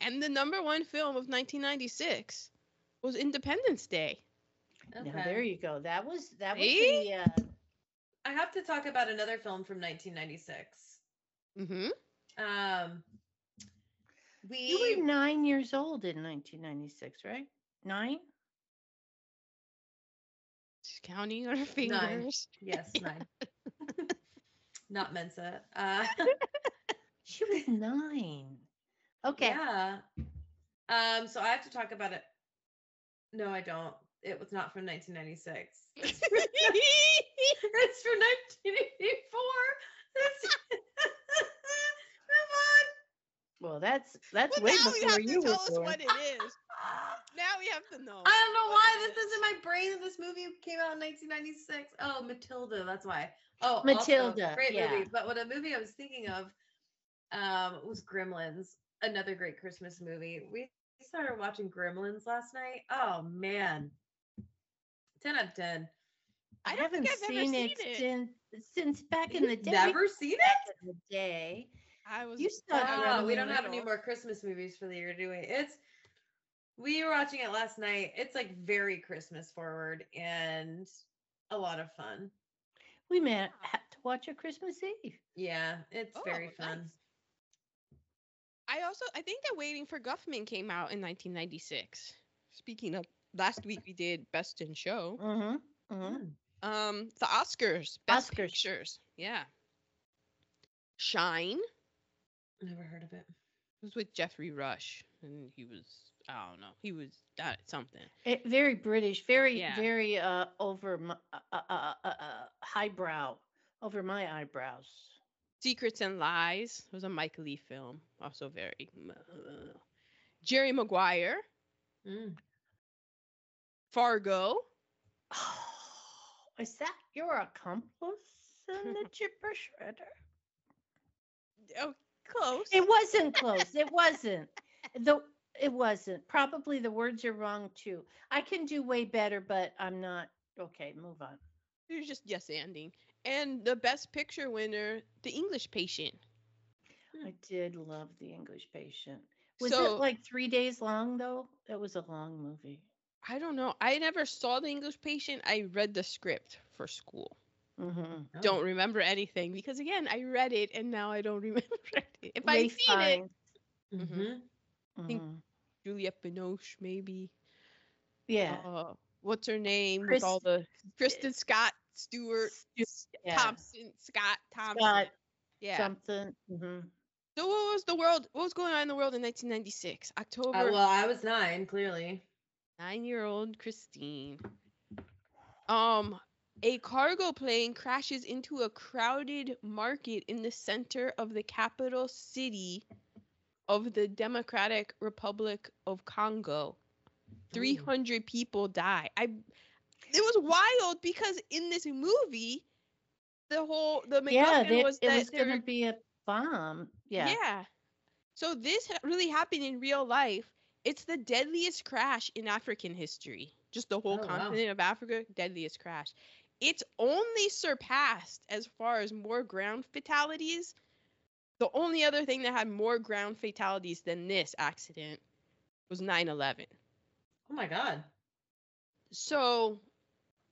And the number one film of 1996 was Independence Day. Now Okay. there you go. That was that was See? the uh, I have to talk about another film from 1996. Mm-hmm. Um, we you were nine years old in 1996, right? Nine. She's counting on her fingers. yes nine, not Mensa. Uh, She was nine. Okay. Yeah. Um, so I have to talk about it. No, I don't. It was not from 1996. It's from 1984. It's- Come Well, that's that's well, way now we before have you to tell us born. what it is. Now we have to know. I don't know why this is in my brain that this movie came out in 1996. Oh, Matilda. That's why. Oh, also, Matilda, great yeah. movie. But what a movie I was thinking of um, was Gremlins, another great Christmas movie. We started watching Gremlins last night. Oh man, 10 out of 10. I I don't haven't think I've ever seen, seen it, it. since since back in the You've day. Never seen it? Back in the day. I was. You I stuck was Oh, we in don't have any more Christmas movies for the year, do we? It's we were watching it last night. It's like very Christmas forward and a lot of fun. We met had to watch a Christmas Eve. Yeah, it's very Oh, fun. nice. I also I think that Waiting for Guffman came out in 1996. Speaking of last week we did Best in Show. Mm-hmm. mm-hmm. Mm. Um the Oscars, Best Oscars. Pictures. Yeah. Shine Never heard of it. It was with Geoffrey Rush and he was I don't know. He was that something. It, very British, very Yeah. very uh over my, uh, uh, uh, uh, uh, highbrow, over my eyebrows. Secrets and Lies was a Mike Leigh film, also very. uh, Jerry Maguire, Mm. Fargo. Is that your accomplice in the chipper shredder? Close. It wasn't close. It wasn't. The it wasn't. Probably the words are wrong too. I can do way better, but I'm not. Okay, move on. You're just yes ending. And the best picture winner, The English Patient. Hmm. I did love The English Patient. Was so it like three days long though? It was a long movie. I don't know. I never saw The English Patient. I read the script for school. Mm-hmm. Oh. Don't remember anything because again, I read it and now I don't remember it. If Ray seen it, Fiennes. Mhm. think- Mhm. Juliette Binoche maybe. Yeah. Uh, what's her name Chris- with all the Kristen Scott, Stewart, yeah. Thompson, Scott Thompson. Scott yeah. something. hmm So what was the world? What was going on in the world in 1996? October. Uh, well, I was nine, clearly. Nine-year-old Christine. Um, a cargo plane crashes into a crowded market in the center of the capital city of the Democratic Republic of Congo. 300 people die. I it was wild because in this movie the whole the MacGuffin Yeah, they, was it that was there- going to be a bomb. Yeah. yeah. So this really happened in real life. It's the deadliest crash in African history. Just the whole Oh, wow. continent of Africa, deadliest crash. It's only surpassed as far as more ground fatalities. The only other thing that had more ground fatalities than this accident was 9/11. Oh my god. So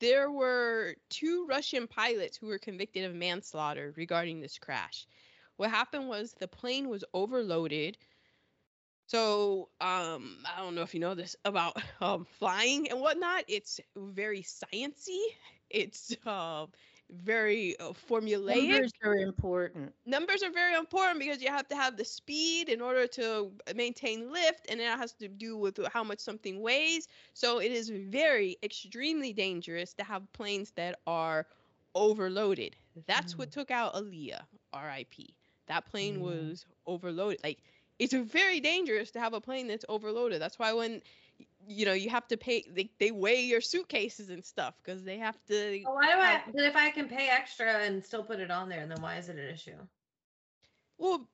there were two Russian pilots who were convicted of manslaughter regarding this crash. What happened was the plane was overloaded. So um, I don't know if you know this about um, flying and whatnot. It's very sciency. It's uh, very uh, formulaic. Numbers are important. numbers are very important because you have to have the speed in order to maintain lift and it has to do with how much something weighs. So it is very extremely dangerous to have planes that are overloaded. That's what took out Aaliyah RIP that plane Mm. was overloaded. Like it's very dangerous to have a plane that's overloaded. That's why when you know you have to pay they, they weigh your suitcases and stuff because they have to Well, why do I? have- But if I can pay extra and still put it on there, then why is it an issue? Well,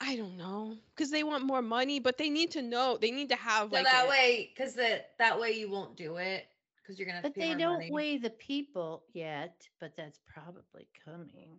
I don't know, because they want more money, but they need to know. They need to have So like that a- way, because that that way you won't do it because you're gonna have But to pay they more don't money. weigh the people yet, but that's probably coming.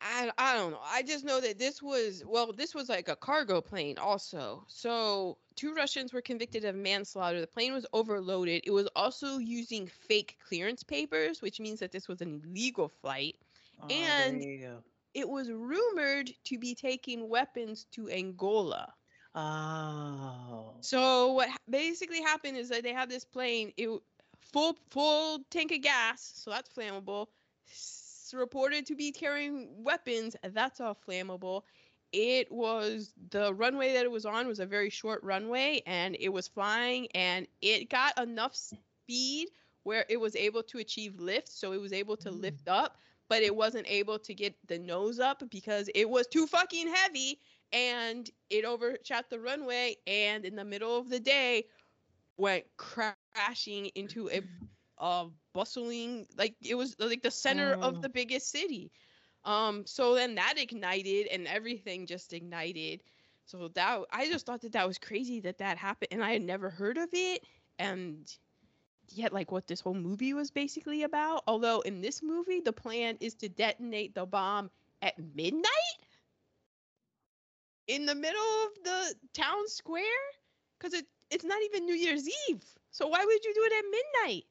I I don't know. I just know that this was well, this was like a cargo plane also. So two Russians were convicted of manslaughter. The plane was overloaded. It was also using fake clearance papers, which means that this was an illegal flight. Oh, And- there you go. It was rumored to be taking weapons to Angola. Oh. So what basically happened is that they had this plane, it full full tank of gas, so that's flammable. Reported to be carrying weapons, that's all flammable. It was the runway that it was on was a very short runway, and it was flying, and it got enough speed where it was able to achieve lift, so it was able to Mm. lift up, but it wasn't able to get the nose up because it was too fucking heavy and it overshot the runway and in the middle of the day went crashing into a, a bustling like it was like the center of Mm. the biggest city. Um so then that ignited and everything just ignited. So that i just thought that that was crazy that that happened and i had never heard of it. And yet like what this whole movie was basically about. Although in this movie the plan is to detonate the bomb at midnight? In the middle of the town square? Because it it's not even new year's eve. So why would you do it at midnight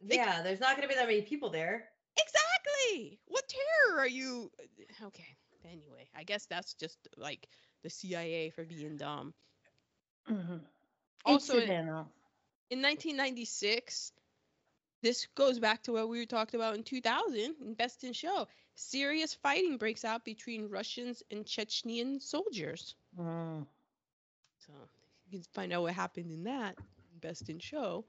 They- yeah, there's not gonna be that many people there. exactly what terror are you okay anyway i guess that's just like the cia for being dumb Mhm. Also in- in 1996 this goes back to what we talked about in 2000 in best in show serious fighting breaks out between russians and Chechenian soldiers Mm. so You can find out what happened in that. Best in Show.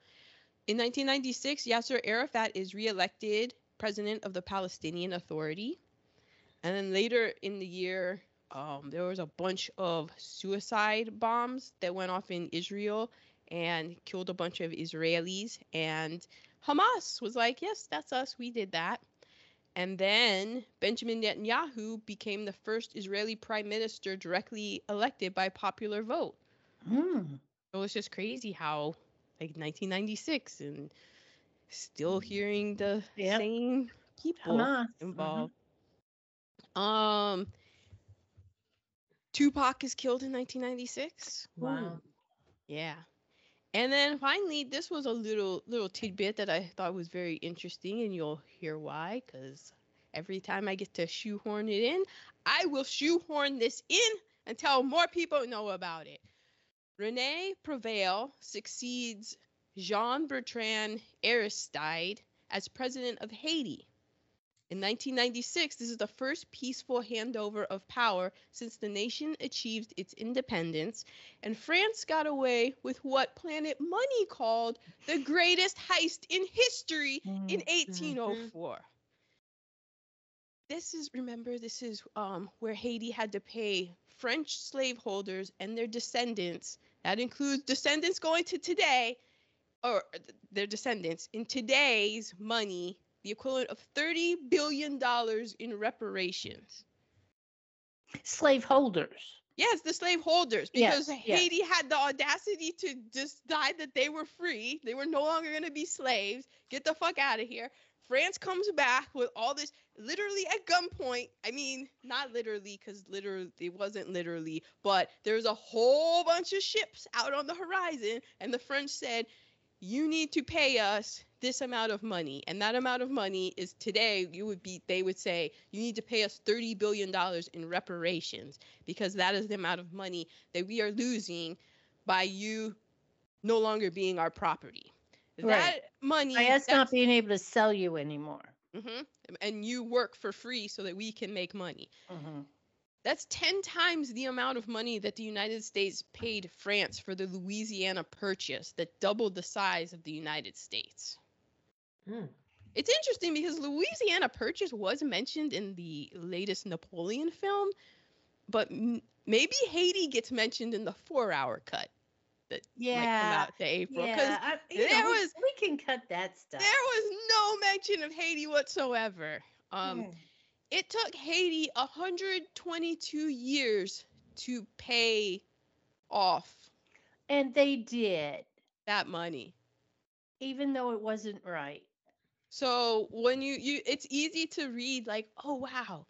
In 1996, Yasser Arafat is reelected president of the Palestinian Authority. And then later in the year, um, there was a bunch of suicide bombs that went off in Israel and killed a bunch of Israelis. And Hamas was like, yes, that's us. We did that. And then Benjamin Netanyahu became the first Israeli prime minister directly elected by popular vote. Mm. It was just crazy how, like 1996, and still hearing the Yep. same people Hamas. uh-huh. involved. Um, Tupac is killed in 1996. Wow. Yeah. And then finally, this was a little little tidbit that I thought was very interesting, and you'll hear why. Because every time I get to shoehorn it in, I will shoehorn this in until more people know about it. René Préval succeeds Jean Bertrand Aristide as president of Haiti. In 1996, this is the first peaceful handover of power since the nation achieved its independence, and France got away with what Planet Money called the greatest heist in history in Mm. 1804. This is remember this is um, where Haiti had to pay French slaveholders and their descendants. That includes descendants going to today, or their descendants in today's money, the equivalent of thirty billion dollars in reparations. Slaveholders. Yes, the slaveholders, because yes. Haiti had the audacity to decide that they were free. They were no longer going to be slaves. Get the fuck out of here. France comes back with all this, literally at gunpoint. I mean, not literally, because literally it wasn't literally, but there's a whole bunch of ships out on the horizon, and the French said, "You need to pay us this amount of money," and that amount of money is today. You would be, they would say, "You need to pay us thirty billion dollars in reparations." because that is the amount of money that we are losing by you no longer being our property. Right. That money, By us not being able to sell you anymore. Mhm. and you work for free so that we can make money. Mhm. That's 10 times the amount of money that the United States paid France for the Louisiana Purchase that doubled the size of the United States. Mm. It's interesting because Louisiana Purchase was mentioned in the latest Napoleon film, but m- maybe Haiti gets mentioned in the four hour cut that yeah. might come out to April. Because Yeah, I, there know, was- we can cut that stuff. there was no mention of Haiti whatsoever. Um, Mm. It took Haiti 122 years to pay off And they did, that money. even though it wasn't right. So when you you it's easy to read like, oh wow,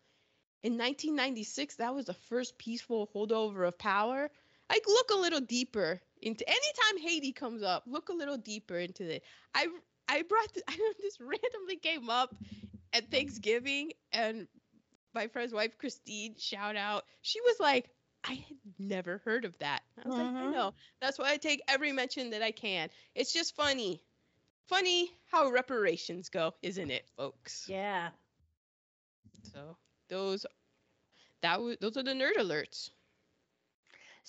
in 1996 that was the first peaceful holdover of power. Like look a little deeper into anytime Haiti comes up, look a little deeper into it. I I brought th- I know this randomly came up at Thanksgiving and my friend's wife Christine shout out. She was like, I had never heard of that. I was like, I Mhm. know. That's why I take every mention that I can. It's just funny. Funny how reparations go, isn't it, folks? Yeah. So those that was those are the nerd alerts.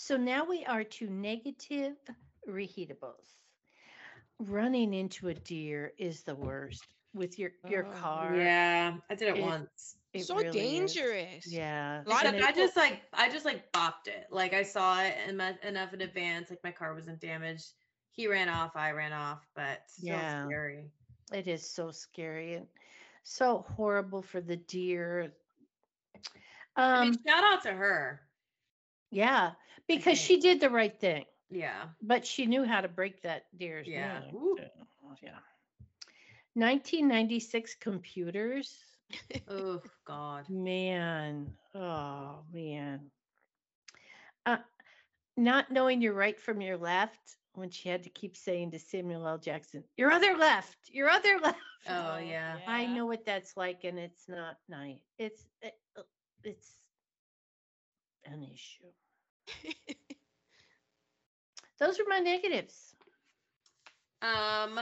So now we are to negative reheatables. Running into a deer is the worst with your your Oh, car. Yeah, I did it, It- once. it so really is. dangerous. Yeah. A lot of and Except I just like I just like bopped it. Like I saw it in my, enough in advance. Like my car wasn't damaged. He ran off. I ran off. But still Yeah. scary. It is so scary and so horrible for the deer. I Um, mean, shout out to her. yeah, because she did the right thing, Yeah. but she knew how to break that deer's Yeah. neck. Ooh. too. Yeah. 1996 computers. Oh God. Man, oh man. Uh, not knowing your right from your left when she had to keep saying to Samuel L. Jackson, your other left, your other left. Oh yeah. I know what that's like, and it's not nice. It's it, it's an issue. Those are my negatives. Um.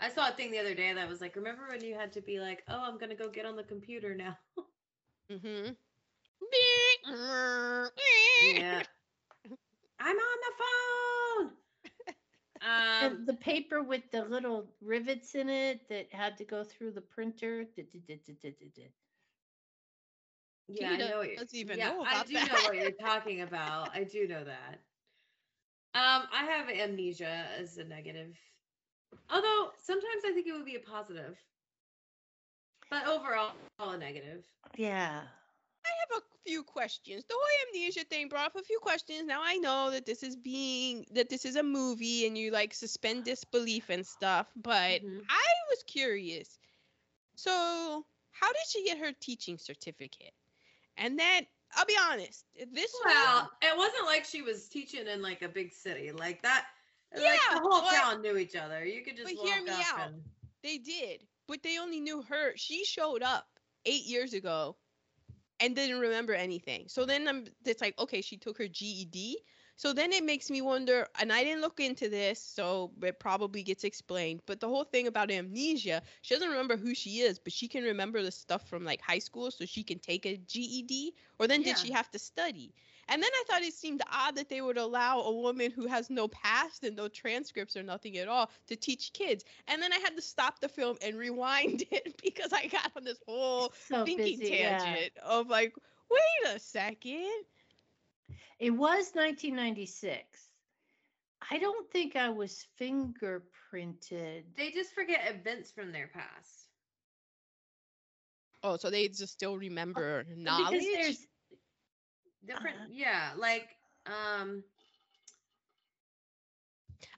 I saw a thing the other day that was like, remember when you had to be like, oh, I'm gonna go get on the computer now. mm-hmm. yeah. I'm on the phone. Um, the paper with the little rivets in it that had to go through the printer. Yeah, I know what you're, doesn't even yeah, know I about do know what you're talking about. I do know that. Um, I have amnesia as a negative. Although sometimes I think it would be a positive. But overall, all a negative. Yeah. I have a few questions. The whole amnesia thing brought up a few questions. Now I know that this is being that this is a movie and you like suspend disbelief and stuff, but Mhm. I was curious. So, how did she get her teaching certificate? And then I'll be honest, this Well, it wasn't like she was teaching in like a big city like that. like Yeah, the whole but- town knew each other. You could just but walk hear me up out. and They did, but they only knew her. She showed up eight years ago and didn't remember anything. So then I'm, it's like, okay, she took her GED. So then it makes me wonder, and I didn't look into this, so it probably gets explained. But the whole thing about amnesia, she doesn't remember who she is, but she can remember the stuff from like high school, so she can take a GED. Or then Yeah. did she have to study? And then I thought it seemed odd that they would allow a woman who has no past and no transcripts or nothing at all to teach kids. And then I had to stop the film and rewind it because I got on this whole So thinking busy. yeah. tangent of like, wait a second. It was 1996. I don't think I was fingerprinted. they just forget events from their past. Oh, so they just still remember knowledge? Uh, Because there's Different Uh-huh. yeah, like um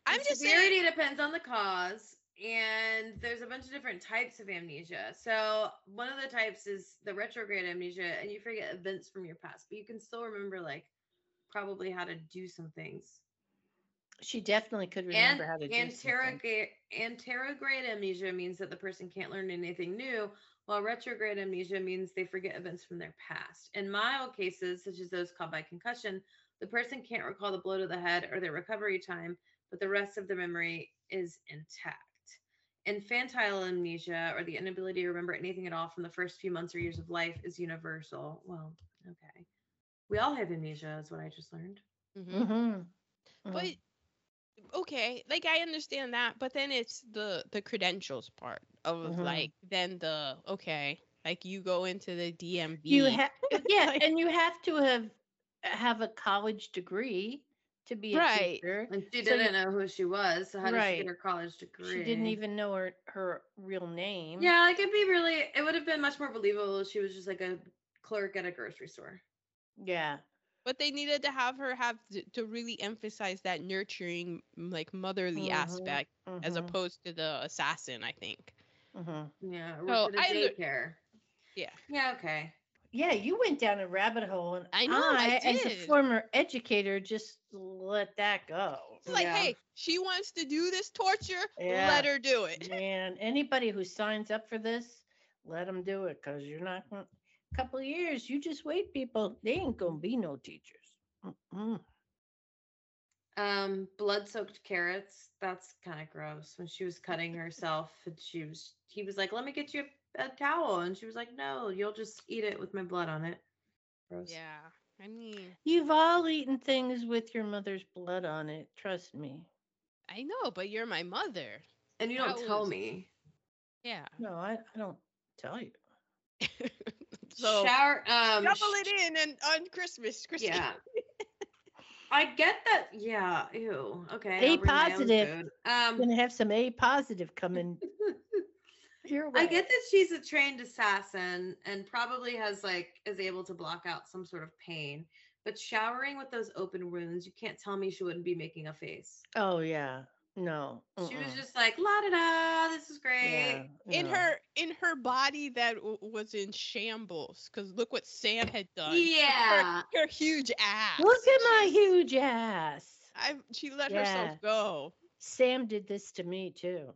I'm the just saying. severity depends on the cause and there's a bunch of different types of amnesia so one of the types is the retrograde amnesia and you forget events from your past but you can still remember like probably how to do some things. She definitely could and remember how to do anterograde anterograde amnesia means that the person can't learn anything new while retrograde amnesia means they forget events from their past. In mild cases such as those caused by concussion the person can't recall the blow to the head or their recovery time but the rest of the memory is intact. Infantile amnesia or the inability to remember anything at all from the first few months or years of life is universal. Well okay we all have amnesia is what i just learned Mhm. Mhm. But Mhm. okay, like I understand that, but then it's the the credentials part of Mhm. like then the okay, like you go into the DMV. you have yeah, Like- and you have to have have a college degree to be a Right. teacher. and she So you- didn't know who she was so how did she get her college degree She didn't even know her her real name. Yeah, like it'd be really, it would have been much more believable if she was just like a clerk at a grocery store. Yeah. but they needed to have her have to, to really emphasize that nurturing like motherly Mhm. aspect as Mhm. opposed to the assassin i think Mhm. Yeah, or So worked at I a under- daycare. Yeah. Yeah, okay. Yeah, you went down a rabbit hole, and I know, I as a former educator, just let that go. it's like Yeah. hey she wants to do this torture Yeah. let her do it Man, anybody who signs up for this, let them do it because you're not going. A couple of years, you just wait, people. They ain't gonna be no teachers. Mm-mm. Um, blood soaked carrots. That's kind of gross. When she was cutting herself, and she was, he was like, "Let me get you a, a towel," and she was like, "No, you'll just eat it with my blood on it." Gross. yeah i mean You've all eaten things with your mother's blood on it. Trust me. i know but you're my mother And you don't That tell me. yeah No, I, I don't tell you. so Shower. Um. double it in and on christmas christmas Yeah. I get that. Yeah. Ew. Okay. A I'll bring my own positive. food. I'm Um. gonna have some A positive coming your way. I get that she's a trained assassin and probably has like is able to block out some sort of pain. But showering with those open wounds, you can't tell me she wouldn't be making a face. Oh yeah. No. She was just like, la da da, this is great. Yeah, in no. her in her body that w- was in shambles because look what sam had done Yeah. her, huge ass Look at my huge ass. I, she let Yeah. herself go Sam did this to me too.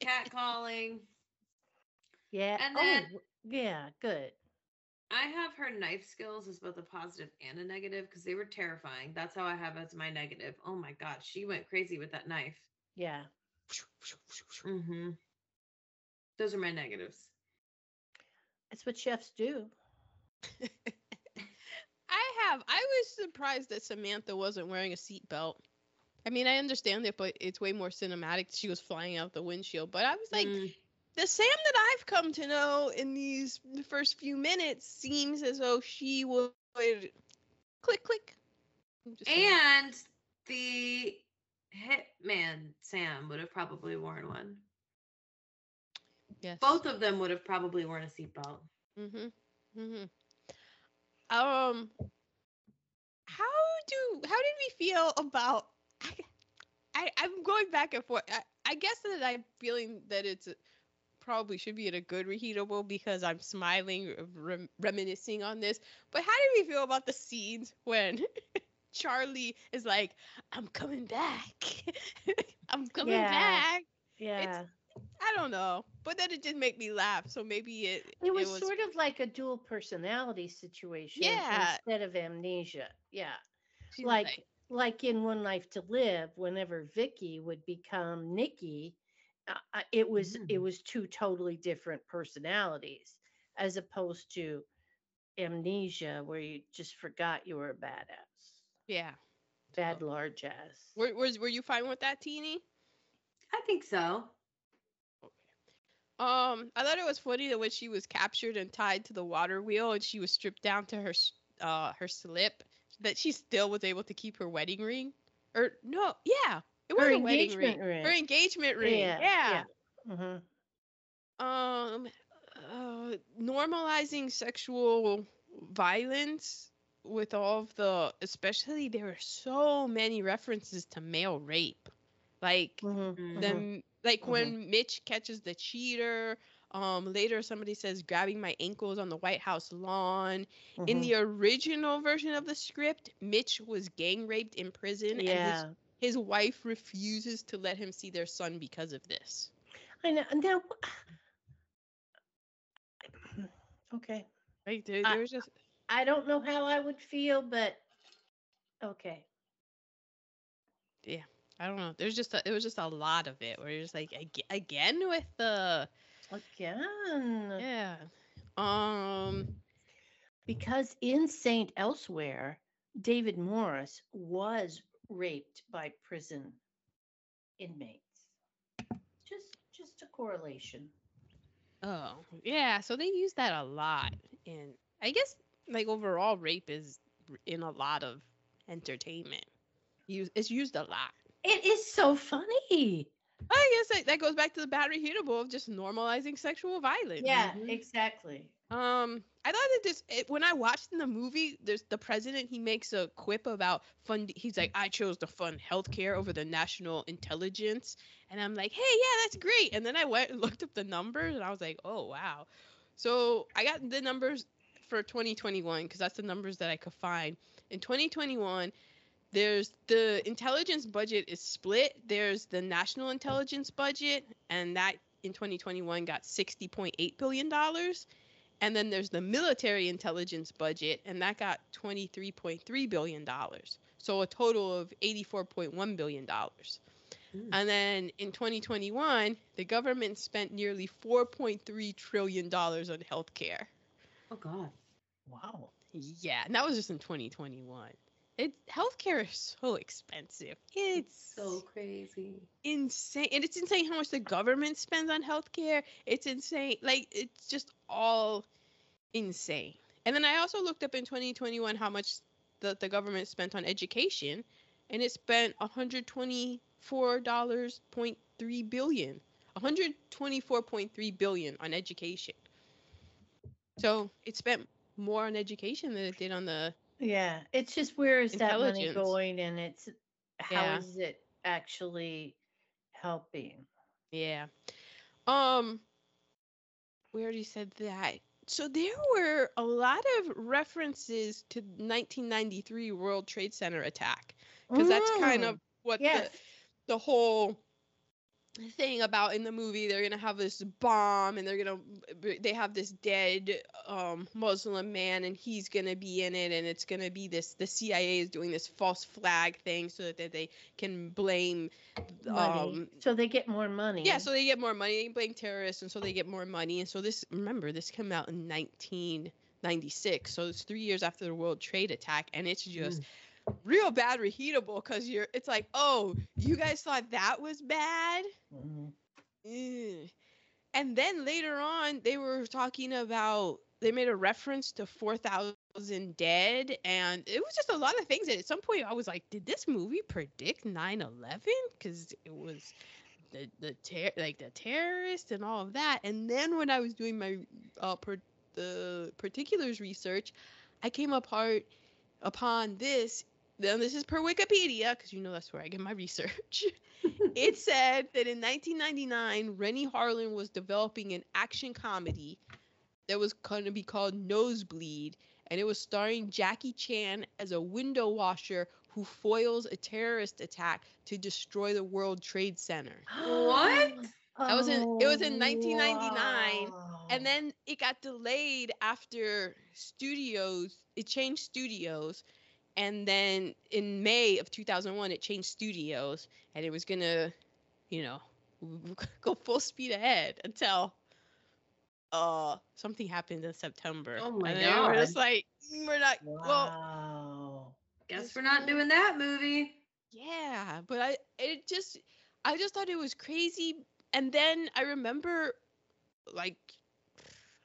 Cat calling. Yeah. And oh, then- w- yeah. Good. I have her knife skills as both a positive and a negative because they were terrifying. That's how I have as my negative. Oh my god, she went crazy with that knife. Yeah. Mm-hmm. Those are my negatives. That's what chefs do. i have. I was surprised that Samantha wasn't wearing a seatbelt. I mean, I understand it, but it's way more cinematic. She was flying out the windshield, but I was like, Mm. The Sam that I've come to know in these the first few minutes seems as though she would click click. I'm saying. And the hitman Sam would have probably worn one. yes. Both of them would have probably worn a seatbelt. Mhm. Mhm. Um how do how did we feel about I, I I'm going back and forth. I, I guess that I'm feeling that it's probably should be in a good reheatable because I'm smiling rem- reminiscing on this. But how did we feel about the scenes when Charlie is like, "I'm coming back. I'm coming Yeah. back." Yeah. It's, I don't know, but then it did make me laugh. So maybe it It was, sort of like a dual personality situation Yeah. instead of amnesia. Yeah. she's like like in One Life to Live, whenever Viki would become Nikki, uh, it was it Mm. was two totally different personalities, as opposed to amnesia, where you just forgot you were a badass, yeah. bad large ass. Were, was were you fine with that, Teeny? I think so. Um, I thought it was funny that when she was captured and tied to the water wheel and she was stripped down to her uh her slip, that she still was able to keep her wedding ring. Or no, yeah, it was Her a wedding engagement ring. ring. Her engagement ring. Yeah, Yeah. yeah. hmm Um, uh, normalizing sexual violence with all of the, especially there are so many references to male rape, like. hmm Mm. them like Mhm. when Mitch catches the cheater. Um, later somebody says grabbing my ankles on the White House lawn. In the original version of the script, Mitch was gang raped in prison, yeah. and his, his wife refuses to let him see their son because of this. I know. Now, okay. Right? There, I- there was just I don't know how I would feel, but okay. Yeah, I don't know. There's just a, it was just a lot of it where you're just like again with the Again. yeah. Um. Because in Saint Elsewhere, David Morse was raped by prison inmates. Just just a correlation. Oh, yeah. So they use that a lot. And I guess, like, overall, rape is in a lot of entertainment. Use It's used a lot. It is so funny. I guess that, that goes back to the battery heatable of just normalizing sexual violence. Yeah, Mhm. exactly. Um, I thought that this it, when I watched in the movie, there's the president. He makes a quip about fund. He's like, I chose to fund healthcare over the national intelligence, and I'm like, hey, yeah, that's great. And then I went and looked up the numbers, and I was like, oh wow. So I got the numbers for 2021 because that's the numbers that I could find. In 2021, there's the intelligence budget is split. There's the national intelligence budget, and that in 2021 got 60.8 billion dollars. And then there's the military intelligence budget, and that got $23.3 billion. So a total of $84.1 billion. Mm. And then in 2021, the government spent nearly $4.3 trillion on healthcare. Oh God. Wow. Yeah, and that was just in 2021. It healthcare is so expensive. It's So crazy. insane and it's insane how much the government spends on healthcare it's insane like it's just all insane and then i also looked up in 2021 how much the, the government spent on education and it spent 124.3 billion 124.3 billion on education so it spent more on education than it did on the Yeah, it's just where is that money going, and it's how is Yeah. it actually helping? Yeah. Um we already said that. So there were a lot of references to 1993 World Trade Center attack because that's kind Mm, of what yes. the the whole thing about in the movie they're gonna have this bomb and they're gonna they have this dead um muslim man and he's gonna be in it and it's gonna be this the cia is doing this false flag thing so that they can blame um so they get more money. yeah, so they get more money. They blame terrorists, and so they get more money. And so this, remember, this came out in 1996 So it's three years after the World Trade attack, and it's just real bad reheatable because you're. It's like, oh, you guys thought that was bad. Mhm. And then later on, they were talking about they made a reference to 4,000 dead, and it was just a lot of things. And at some point, I was like, did this movie predict 9/11? Because it was the the ter- like the terrorists and all of that. And then when I was doing my uh per- the particulars research, I came apart upon this. Then this is per Wikipedia, because you know that's where I get my research. it said that in 1999, Renny Harlin was developing an action comedy that was going to be called Nosebleed, and it was starring Jackie Chan as a window washer who foils a terrorist attack to destroy the World Trade Center. What? That was in- it was in 1999, wow. And then it got delayed after studios, it changed studios. And then in May of 2001, it changed studios and it was going to, you know, go full speed ahead until uh something happened in September. Oh my and then We're just like, "Mm, we're not, well, wow. Guess we're not doing that movie. Yeah, but I it just I just thought it was crazy. And then I remember like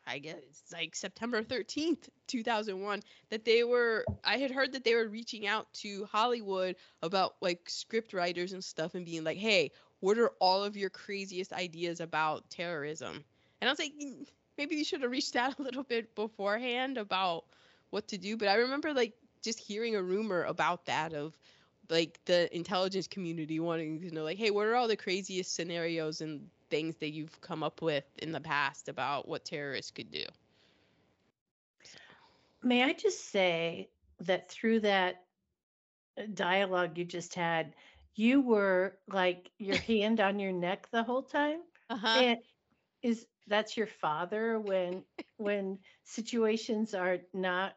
I guess it's like September 13th, 2001 that they were I had heard that they were reaching out to Hollywood about like script writers and stuff and being like, "Hey, what are all of your craziest ideas about terrorism?" And I was like, "Mm, maybe you should have reached out a little bit beforehand about what to do, but I remember like just hearing a rumor about that of like the intelligence community wanting to know like hey what are all the craziest scenarios and things that you've come up with in the past about what terrorists could do May I just say that through that uh, dialogue you just had, you were like your hand on your neck the whole time? uh-huh And is that's your father when when situations are not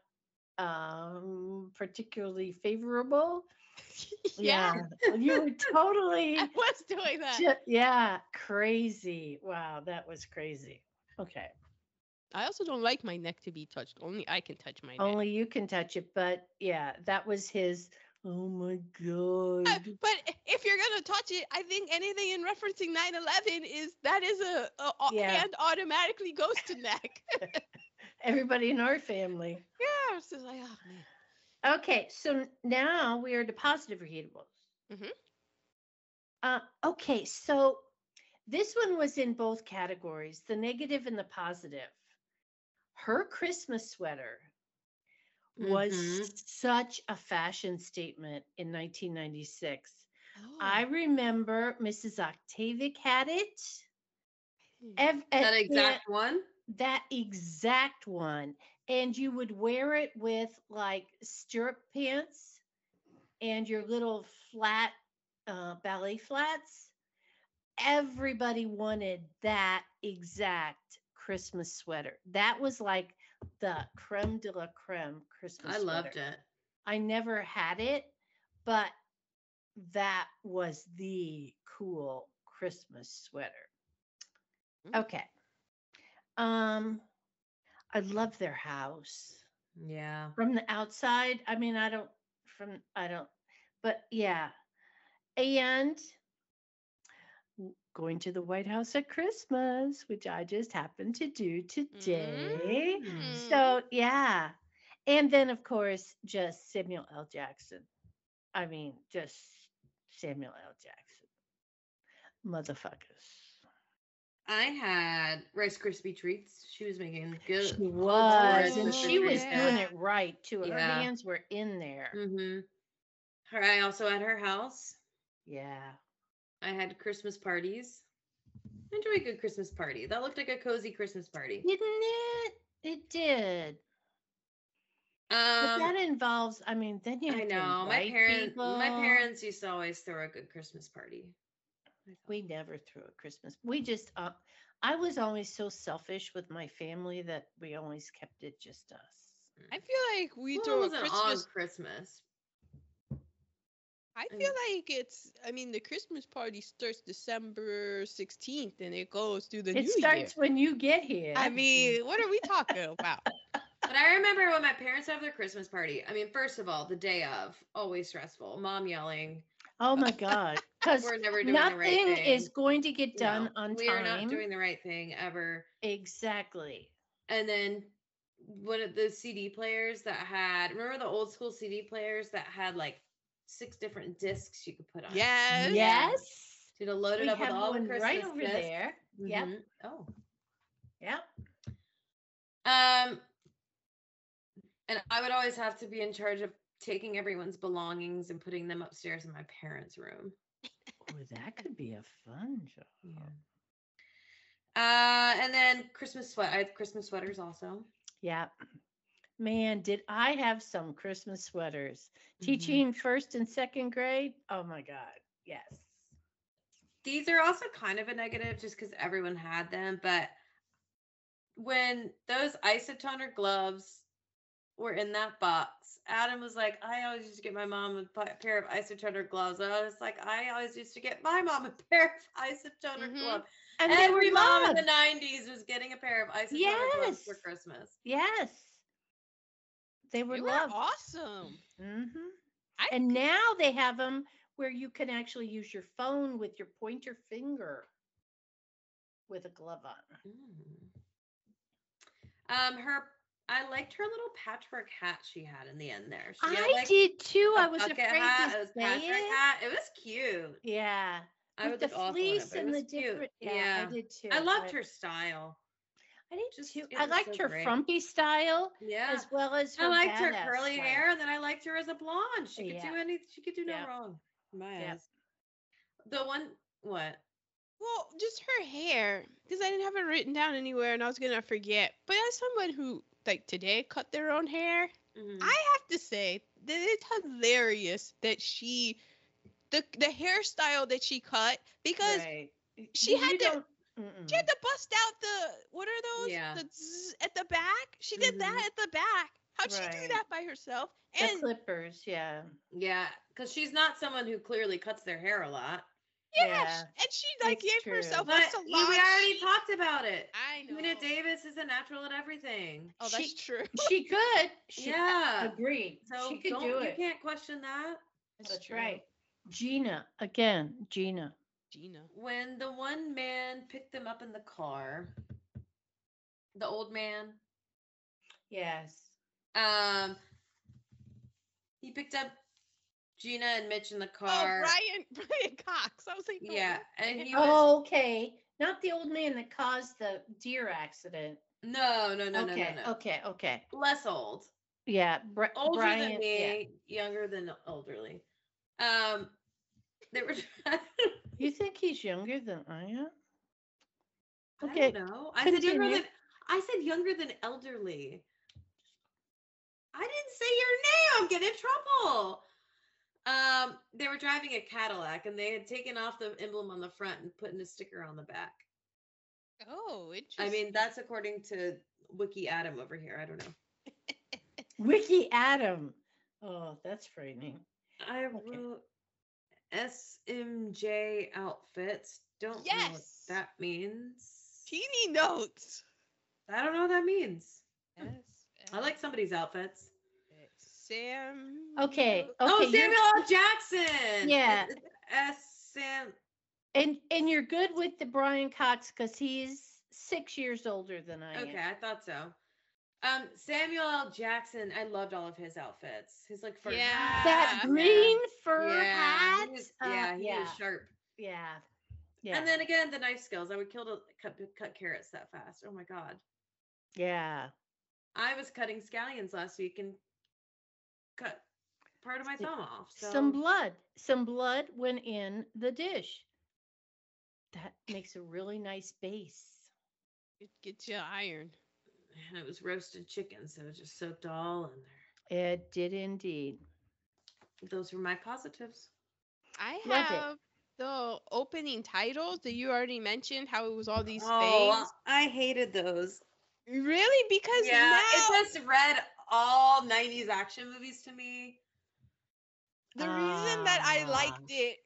um particularly favorable? yeah, You were totally i was doing that ju- yeah, crazy. Wow, that was crazy. Okay. i also don't like my neck to be touched only i can touch my neck Only you can touch it, but yeah, that was his oh my god. Uh, but if you're gonna touch it, I think anything in referencing 9/11 is that is a, a, a Yeah. hand automatically goes to neck. Everybody in our family. yeah, it's just like oh man. Okay, so now we are to positive reheatables. Mhm. Uh, okay, so this one was in both categories, the negative and the positive. Her Christmas sweater was Mhm. such a fashion statement in 1996. Oh, I remember Mrs. Octavic had it. hmm. That and- exact one. that exact one and you would wear it with like stirrup pants and your little flat uh, ballet flats everybody wanted that exact christmas sweater that was like the creme de la creme christmas I loved sweater. it. i never had it but that was the cool christmas sweater Mm. okay um i love their house. Yeah. from the outside i mean i don't from i don't but yeah. And going to the white house at christmas which i just happened to do today. Mm. so yeah. And then of course just samuel l. Jackson. I mean just samuel l. Jackson. Motherfuckers I had Rice Krispie treats. She was making good. She was, and she was Krispies, doing it right too. Her Yeah. hands were in there. Mm-hmm. Her, I also at her house. Yeah. I had Christmas parties. I enjoy a good Christmas party. That looked like a cozy Christmas party. Didn't it? It did. but Um, that involves, I mean, then you have I know my parents. My parents used to always throw a good Christmas party. I thought. We never threw a Christmas. We just, uh, I was always so selfish with my family that we always kept it just us. I feel like we Well, it throw a Christmas. on Christmas. I and- feel like it's. I mean, the Christmas party starts December 16th and it goes through the it new starts year. when you get here. I mean, what are we talking about? But I remember when my parents have their Christmas party. I mean, first of all, the day of, always stressful. Mom yelling. Oh my God. Because We're never doing nothing the right thing. is going to get done No, on we are not doing the right thing ever. exactly. And then one of the CD players that had remember the old school CD players that had like six different discs you could put on. it? Yes. Yes. So to load it We up with have all the one Christmas right over discs. there. Yep. Mhm. Oh. Yep. Um, and I would always have to be in charge of taking everyone's belongings and putting them upstairs in my parents' room. Oh, that could be a fun job. Uh, and then Christmas sweat. I had Christmas sweaters also. Yeah. Man, did I have some Christmas sweaters. Mhm. Teaching first and second grade. Oh my God. Yes. These are also kind of a negative just because everyone had them, but when those isotoner gloves were in that box, Adam was like, I always used to get my mom a pair of isotoner gloves. I was like, I always used to get my mom a pair of isotoner Mhm. gloves. And Every were mom in the 90s was getting a pair of isotoner gloves for Christmas. Yes. They were They were loved. awesome. hmm I And now they have them where you can actually use your phone with your pointer finger with a glove on. Mm. Um, her, I liked her little patchwork hat she had in the end there. She had, I like, did too. I was afraid hat, to it was say patchwork it. hat. It was cute. Yeah. I with would the look awful in it, fleece it and the was cute. different. Yeah, Yeah, I did too. I loved her style. I did just- too. I liked so her great. frumpy style Yeah. as well as her I liked her curly style. hair, and then I liked her as a blonde. She could Yeah. do any. She could do no Yep. wrong. My Yep. eyes. The one, what? Well, just her hair, because I didn't have it written down anywhere, and I was gonna forget. But as someone who like today cut their own hair, Mhm. I have to say that it's hilarious that she, the the hairstyle that she cut, because Right. she You had to- mm-mm. she had to bust out the what are those? Yeah. The zzz at the back. She did Mhm. that at the back. How'd she do that by herself? the And clippers, yeah. Yeah, because she's not someone who clearly cuts their hair a lot. Yeah, Yeah, and she like it's gave true. herself a But salon. you- we already sheet. talked about it. I know. Geena Davis is a natural at everything. Oh, that's She- true. She could. She yeah. agreed. So she could don't, do you can't question that. That's right. Geena, again, Geena. Geena. When the one man picked them up in the car, the old man, Yes. um, he picked up Geena and Mitch in the car. Oh, car. Brian Brian Cox. I was like, oh, Yeah, and okay. he was Oh, okay. Not the old man that caused the deer accident. no, no, no, okay, no, no, no. okay, okay. Less old, Yeah, Bri- older Brian. than yeah. me, younger than elderly. Um, they were. You think he's younger than I am? I Okay, don't know. I said younger than I said younger than elderly. I didn't say your name. I'm getting in trouble. Um, they were driving a Cadillac and they had taken off the emblem on the front and putting a sticker on the back. Oh, interesting. I mean, that's according to Wiki Adam over here. I don't know. Wiki Adam. Oh, that's frightening. I Okay. wrote SMJ outfits. Don't know what that means. teeny notes. I don't know what that means. Yes. I like somebody's outfits. Sam. Okay, okay. oh, Samuel L. Jackson. Yeah. S. Sam. and and you're good with the Brian Cox because he's six years older than I Okay, am. Okay, I thought so. Um, Samuel L. Jackson. I loved all of his outfits. His like fur Yeah. hat. That Yeah. green fur yeah, hat. He was, uh, yeah, he yeah, was sharp. yeah, yeah, And then again, the knife skills. I would kill to cut cut carrots that fast. Oh my god. yeah. I was cutting scallions last week and cut part of my thumb off. So Some blood, some blood went in the dish. That makes a really nice base. It gets you iron. and it was roasted chicken, so it just soaked all in there. It did indeed. Those were my positives. I Love it. have the opening titles that you already mentioned. How it was all these Oh, I hated those. Really? Because Yeah, now it just read all 90s action movies to me. the reason that I Ah. liked it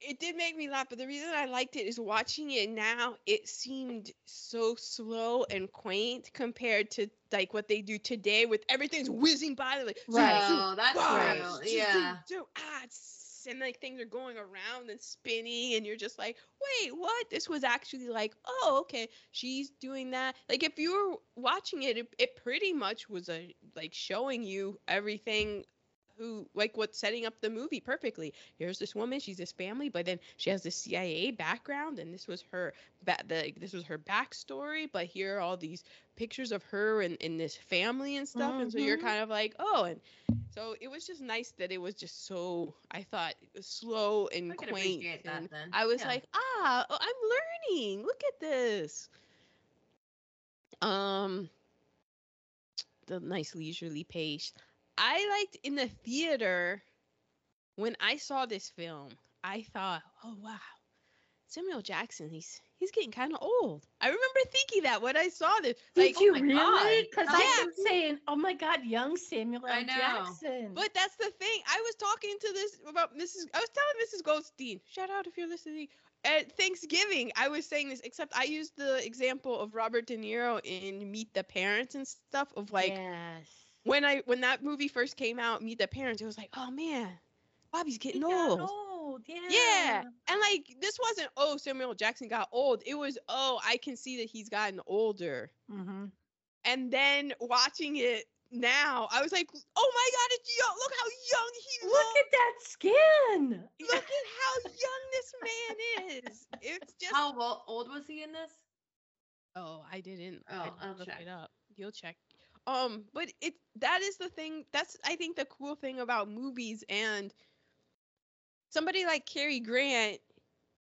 it did make me laugh, but the reason I liked it is watching it now, it seemed so slow and quaint compared to like what they do today with everything's whizzing by like zoom, Right. Oh, that's right. true. zoom, zoom, Yeah. zoom, ah, and like things are going around and spinning and you're just like, wait, what? This was actually like, oh, okay, she's doing that. Like if you were watching it, it, it pretty much was a like showing you everything who like what's setting up the movie perfectly. Here's this woman, she's this family, but then she has this CIA background, and this was her ba- the, this was her backstory. But here are all these pictures of her and in this family and stuff, and so you're Mhm. kind of like, oh, and so it was just nice that it was just so I thought slow and I quaint. that and. I was Yeah. like, ah, oh, I'm learning. Look at this. Um, the nice leisurely pace. I liked in the theater when I saw this film. I thought, oh wow, Samuel Jackson. He's he's getting kind of old. I remember thinking that when I saw this. Did Like, you oh my really? Because Yeah. I kept saying, "Oh my God, young Samuel L. I know. Jackson." But that's the thing. I was talking to this about Mrs. I was telling Mrs. Goldstein. Shout out if you're listening. At Thanksgiving, I was saying this, except I used the example of Robert De Niro in Meet the Parents and stuff. Of like yes, when I when that movie first came out, Meet the Parents, it was like, oh man, Bobby's He getting got old. old. Yeah. Yeah. And like this wasn't oh Samuel Jackson got old. It was oh I can see that he's gotten older. Mm-hmm. And then watching it now, I was like, oh my god, it's young. Look how young he Look looks. at that skin. Look at how young this man is. It's just How old was he in this? Oh, I didn't. Oh, I didn't I'll look check. it up. You'll check. Um, but it that is the thing. That's I think the cool thing about movies and somebody like Cary Grant.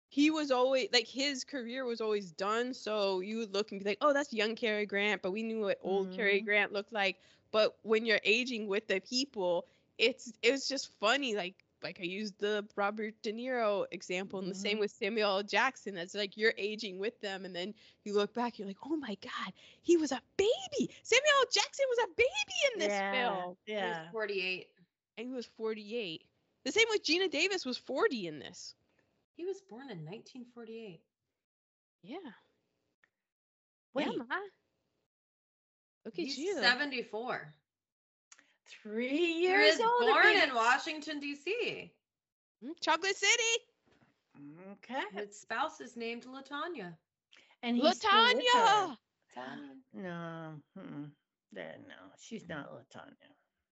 He was always like his career was always done, so you would look and be like, "Oh, that's young Cary Grant," but we knew what old Cary Mhm. Grant looked like. But when you're aging with the people, it's it was just funny. Like like I used the Robert De Niro example, and the same Mhm. with Samuel L. Jackson. That's like you're aging with them, and then you look back, you're like, oh my god, he was a baby. Samuel L. Jackson was a baby in this yeah. film, Yeah, He was 48. and he was 48. The same with Geena Davis was 40 in this. He was born in 1948. Yeah. Wait, Yeah, ma. Look at He's you. 74. three He years was older. born in Washington, D.C. Mm, Chocolate City. Okay. His spouse is named Latanya. And he's still. Latanya. Latanya. No. Mm-mm. No, she's not Latanya.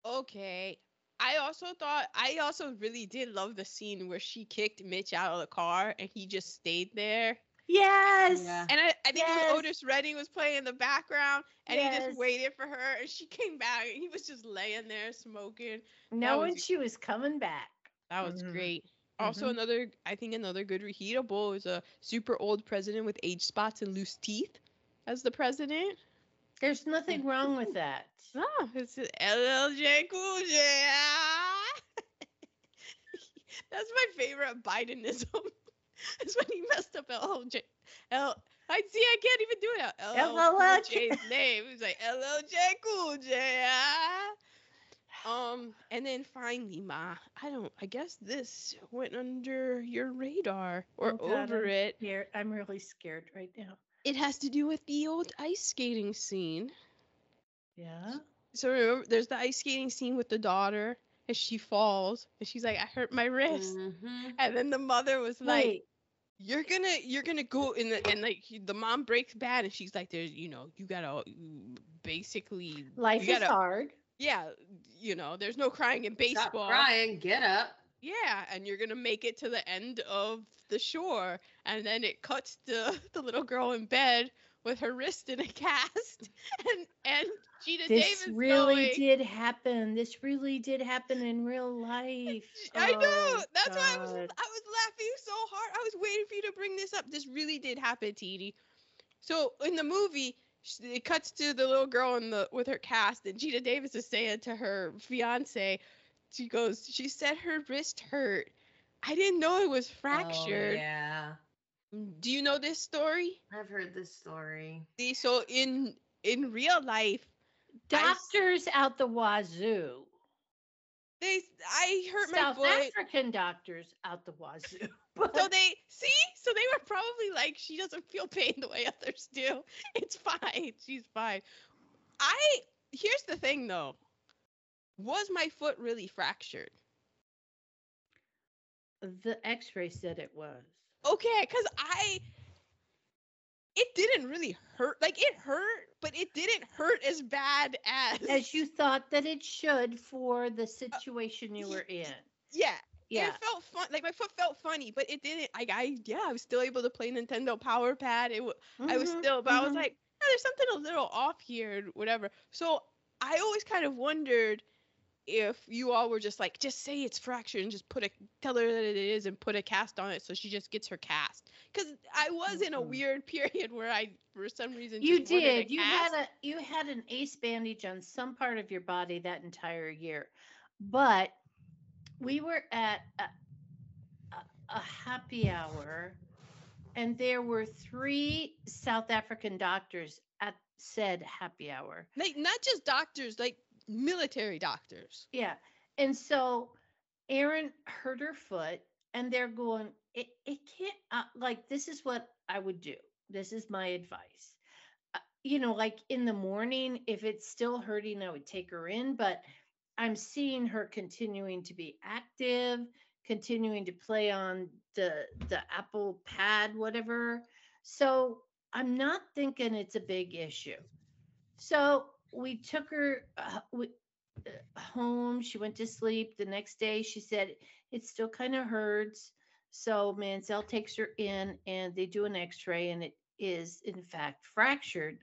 Okay. I also thought I also really did love the scene where she kicked Mitch out of the car and he just stayed there. Yes. Yeah. And I, I think Yes. Otis Redding was playing in the background and he just waited for her and she came back and he was just laying there smoking. Knowing was- she was coming back. That was Mhm. great. Also Mhm. another I think another good reheatable is a super old president with age spots and loose teeth as the president. There's nothing wrong with that. Oh, it's LLJ Cool J. That's my favorite Bidenism. It's when he messed up LLJ. L. I see. I can't even do it. LL Cool LLJ. J's name. He's like LLJ Cool J. Um, and then finally, Ma, I don't. I guess this went under your radar or Oh, God, over I'm it. Here, I'm really scared right now. It has to do with the old ice skating scene. Yeah. So remember, there's the ice skating scene with the daughter as she falls, and she's like, "I hurt my wrist," Mhm. and then the mother was like, Wait. "You're gonna, you're gonna go," in the, and like the mom breaks bad, and she's like, "There's, you know, you gotta basically, Life is gotta, hard. yeah, you know, there's no crying in baseball. Stop baseball." crying. Get up. Yeah, and you're gonna make it to the end of the shore, and then it cuts to the little girl in bed with her wrist in a cast, and and Geena This Davis really going, did happen. This really did happen in real life. I know. Oh, That's why I was I was laughing so hard. I was waiting for you to bring this up. This really did happen, Titi. So in the movie, it cuts to the little girl in the with her cast, and Geena Davis is saying to her fiance, she goes, she said her wrist hurt. I didn't know it was Oh, fractured. yeah. Mm, do you know this story? I've heard this story. See, so in in real life, I s- Doctors out the wazoo. they I hurt South my foot. African doctors out the wazoo. But So they see, so they were probably like, she doesn't feel pain the way others do. It's fine. She's fine. I here's the thing though. Was my foot really fractured? the X-ray said it was. Okay, because I it didn't really hurt. Like it hurt, but it didn't hurt as bad as As you thought that it should for the situation you were in. Yeah. Yeah. It felt fun. Like my foot felt funny, but it didn't. Like I, yeah, I was still able to play Nintendo Power Pad. It, wa- I was Mhm, still, but I was mhm. like, "Yeah, there's something a little off here, whatever. So I always kind of wondered if you all were just like, just say it's fractured and just put a, tell her that it is and put a cast on it, so she just gets her cast. Because I was in a mm-hmm. weird period where I, for some reason, You did. You cast. had a you had an ace bandage on some part of your body that entire year. But we were at a, a, a happy hour and there were three South African doctors at said happy hour. like not just doctors, like military doctors. Yeah. And so Aaron hurt her foot and they're going, it, it can't, uh, like, this is what I would do. This is my advice. Uh, you know, like in the morning, if it's still hurting, I would take her in, but I'm seeing her continuing to be active, continuing to play on the the Apple Pad, whatever. So I'm not thinking it's a big issue. So we took her uh, uh, home. She went to sleep. The next day, she said it still kind of hurts. So Mansell takes her in, and they do an X-ray, and it is in fact fractured.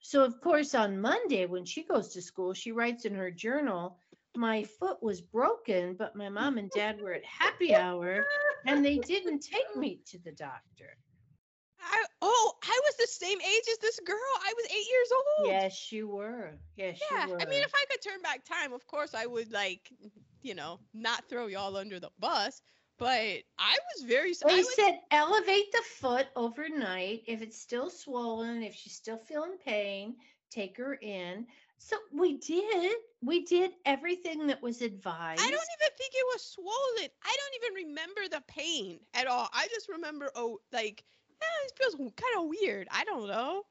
So of course, on Monday when she goes to school, she writes in her journal, "My foot was broken, but my mom and dad were at happy hour, and they didn't take me to the doctor." I, oh, I was the same age as this girl. I was eight years old. Yes, you were. Yes, Yeah, you were. I mean, if I could turn back time, of course I would like, you know, not throw y'all under the bus. But I was very. They was, said elevate the foot overnight. If it's still swollen, if she's still feeling pain, take her in. So we did. We did everything that was advised. I don't even think it was swollen. I don't even remember the pain at all. I just remember, oh, like, eh, it feels kind of weird. I don't know.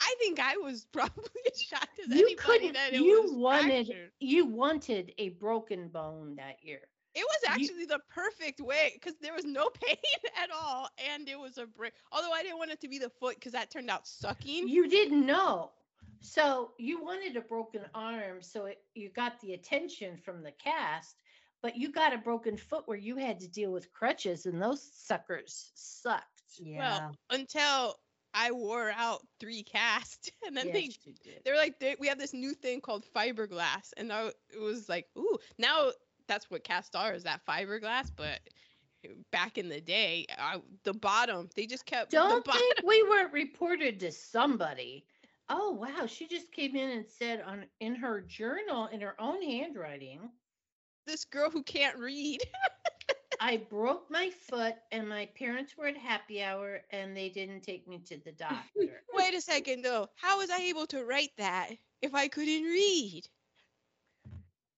I think I was probably as shocked as You anybody couldn't- that it you was wanted- fractured. You wanted a broken bone that year. It was You- actually the perfect way because there was no pain at all, and it was a break. Although I didn't want it to be the foot because that turned out sucking. You didn't know. So you wanted a broken arm, so it, you got the attention from the cast, but you got a broken foot where you had to deal with crutches, and those suckers sucked. Yeah. Well, until I wore out three casts, and then they Yes, did. they were like, they, we have this new thing called fiberglass, and I, it was like, ooh, now that's what cast are is that fiberglass, but back in the day, I, the bottom they just kept Don't think we weren't reported to somebody. Oh wow, she just came in and said on in her journal in her own handwriting, This girl who can't read. I broke my foot and my parents were at happy hour and they didn't take me to the doctor. Wait a second though, how was I able to write that if I couldn't read?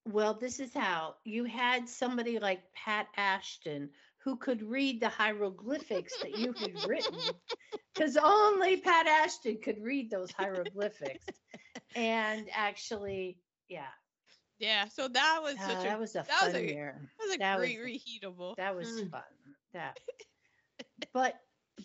well, this is how you had somebody like Pat Ashton who could read the hieroglyphics that you had written because only Pat Ashton could read those hieroglyphics. and actually, yeah, Yeah, so that was uh, such a that was a that was a- year. that was a that great was- reheatable. That was Mm. fun. That. But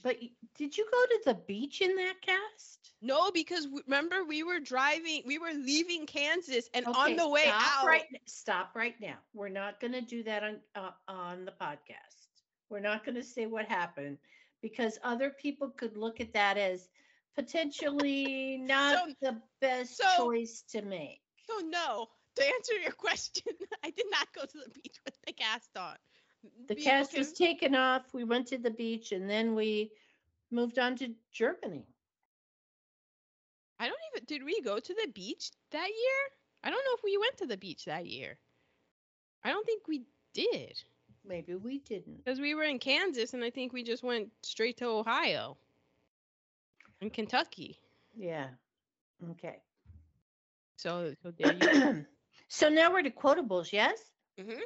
but did you go to the beach in that cast? No, because remember we were driving, we were leaving Kansas, and on the way stop out, Right, stop right now. We're not going to do that on uh, on the podcast. We're not going to say what happened because other people could look at that as potentially not the best so- choice to make. So no, to answer your question, I did not go to the beach with the cast on. The cast was taken off. We went to the beach and then we moved on to Germany. I don't even. Did we go to the beach that year? I don't know if we went to the beach that year. I don't think we did Maybe we didn't. because we were in Kansas, and I think we just went straight to Ohio and Kentucky. Yeah. Okay. So, so there you go. so now we're to quotables, yes? Mhm.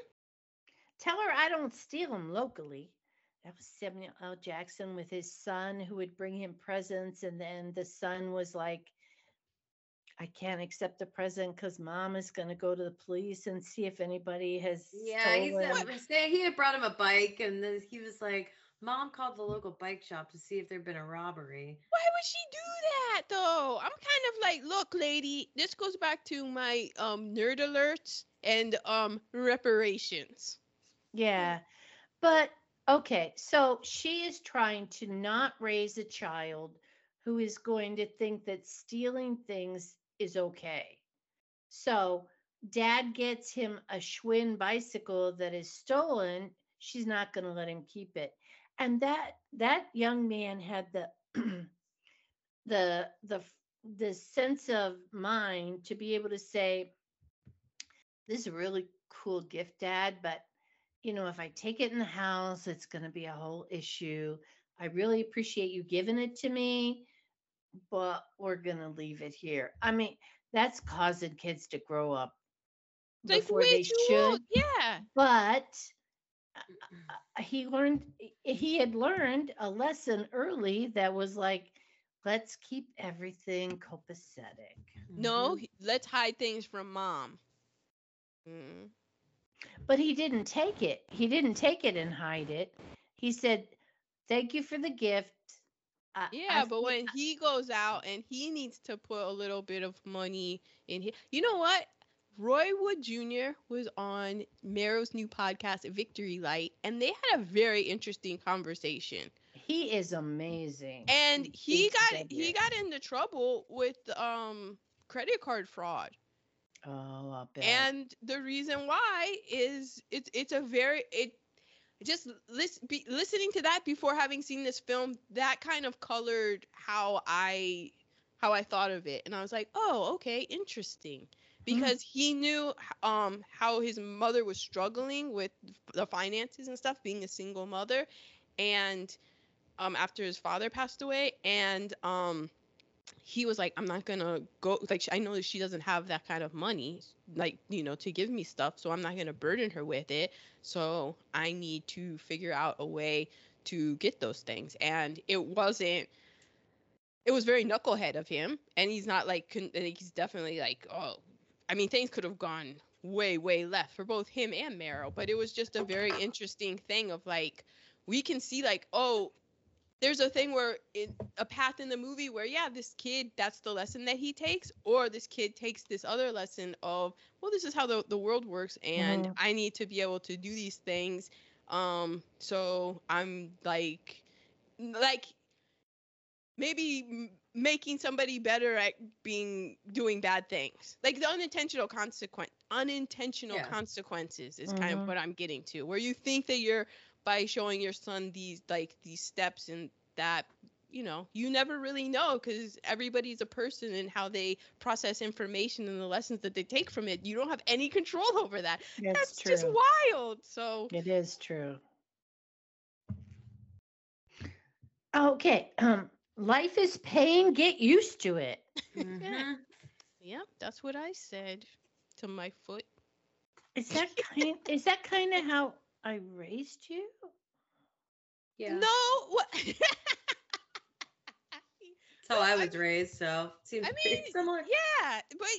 Tell her I don't steal them locally. that was Samuel L. Jackson with his son who would bring him presents, and then the son was like, "I can't accept the present because mom is going to go to the police and see if anybody has Yeah, he stolen." said mistake. He had brought him a bike, and then he was like, "Mom called the local bike shop to see if there'd been a robbery." Why would she do that though? I'm kind of like, look, lady, this goes back to my um nerd alerts and um reparations. Yeah. But okay, so she is trying to not raise a child who is going to think that stealing things is okay. So dad gets him a Schwinn bicycle that is stolen, she's not going to let him keep it. And that that young man had the the the the sense of mind to be able to say this is a really cool gift dad but you know, if I take it in the house, it's going to be a whole issue. I really appreciate you giving it to me, but we're going to leave it here. I mean, that's causing kids to grow up Like before they should. old. Yeah. But he learned, he had learned a lesson early that was like, let's keep everything copacetic. No, Mhm. let's hide things from mom. Mm. But he didn't take it. He didn't take it and hide it. He said, thank you for the gift. I- I Yeah, but think when he goes out and he needs to put a little bit of money in here, you know what? Roy Wood Jr. was on Marrow's new podcast, Victory Light, and they had a very interesting conversation. He is amazing. And he He's got he got into trouble with um credit card fraud. Oh, I bet. And the reason why is it's it's a very it just lis- be, listening to that before having seen this film that kind of colored how I how I thought of it and I was like, "Oh, okay, interesting." Because he knew um how his mother was struggling with the finances and stuff being a single mother and um after his father passed away and um he was like, I'm not gonna go. Like, I know that she doesn't have that kind of money, like, you know, to give me stuff. So I'm not gonna burden her with it. So I need to figure out a way to get those things. And it wasn't. It was very knucklehead of him, and he's not like. Con- he's definitely like, oh, I mean, things could have gone way, way left for both him and Marrow. But it was just a very interesting thing of like, we can see like, oh, there's a thing where it, a path in the movie where yeah this kid that's the lesson that he takes or this kid takes this other lesson of well this is how the, the world works and Mhm. i need to be able to do these things um so i'm like like maybe making somebody better at being doing bad things like the unintentional consequence unintentional Yeah. consequences is kind Mhm. of what i'm getting to where you think that you're by showing your son these like these steps and that you know you never really know because everybody's a person and how they process information and the lessons that they take from it you don't have any control over that That's that's true. just wild so It is true. Okay. Um, life is pain. Get used to it. Mhm. yeah that's what i said to my foot Is that kind? is that kind of how I raised you? Yeah. no what That's how I was raised, so seems I mean, similar. yeah but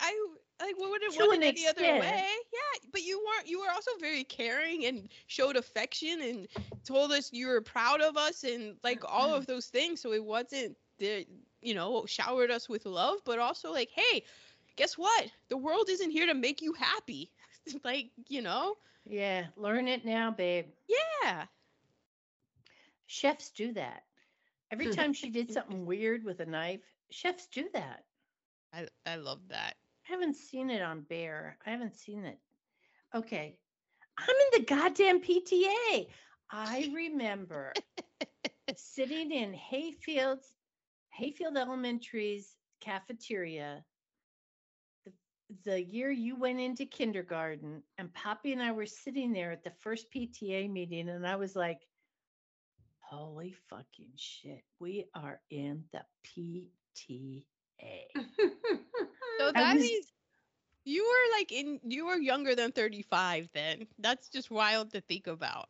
i like what would it To want an it any other way yeah but you weren't you were also very caring and showed affection and told us you were proud of us and like all mm-hmm. of those things so it wasn't the you know showered us with love but also like hey guess what the world isn't here to make you happy like you know Yeah. Learn it now, babe. yeah Chefs do that. Every time she did something weird with a knife, chefs do that. i i love that I haven't seen it on Bear. I haven't seen it. Okay. I'm in the goddamn PTA. I remember sitting in Hayfield's Hayfield Elementary's cafeteria the, the year you went into kindergarten and Poppy and I were sitting there at the first PTA meeting and I was like holy fucking shit we are in the PTA so I that was- means you were like in you were younger than 35 then that's just wild to think about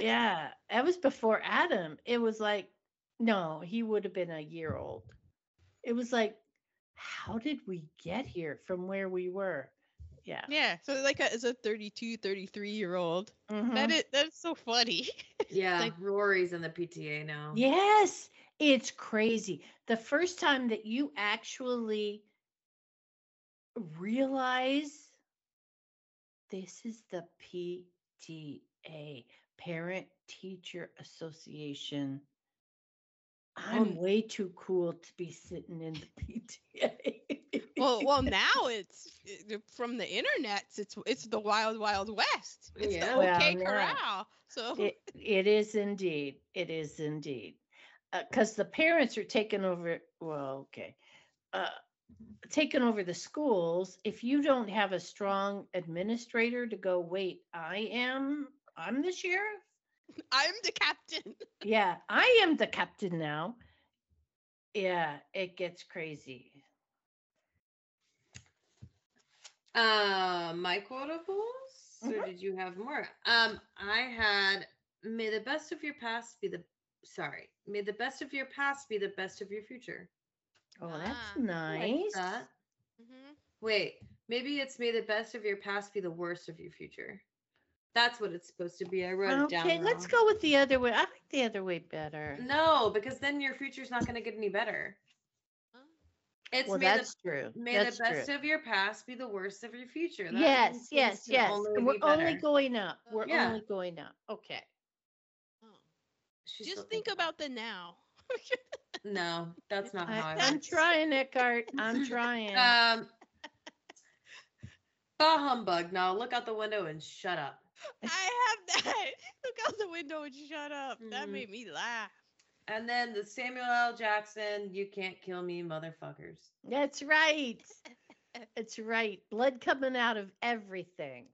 yeah, that was before Adam. It was like, no, he would have been a year old. It was like, how did we get here from where we were? Yeah. Yeah. So like a, as a 32, 33 year old. Mhm. That is that's so funny. Yeah, like- Rory's in the PTA now. Yes, it's crazy. The first time that you actually realize this is the PTA, Parent Teacher Association. I'm Um, way too cool to be sitting in the PTA. well, well now it's from the internet. It's it's the wild wild west. It's Yeah. the Well, OK. Corral. So it, it is indeed. It is indeed. Because the parents are taking over. Well, okay. Uh, taking over the schools. If you don't have a strong administrator to go, wait, I am, I'm the sheriff. I'm the captain. Yeah, I am the captain now. Yeah, it gets crazy. Uh, my quotables, or Mhm. did you have more? Um, I had may the best of your past be the sorry, may the best of your past be the best of your future. Oh, Ah, that's I like nice. that. hmm Wait, maybe it's may the best of your past be the worst of your future. That's what it's supposed to be. I wrote it down. Okay, let's go with the other way. I like the other way better. No, because then your future's not going to get any better. It's Well, may that's the true. may that's the best true. of your past be the worst of your future. That yes, yes, yes. only We're be only going up. We're Yeah. only going up. Okay. She's still Just think about the now. No, that's not how I. I, I'm work. trying, Eckhart. I'm trying. Um, bah humbug. Now look out the window and shut up. I have that. Look out the window and shut up. That Mhm. made me laugh. And then the Samuel L. Jackson, you can't kill me, motherfuckers. That's right. That's right. Blood coming out of everything.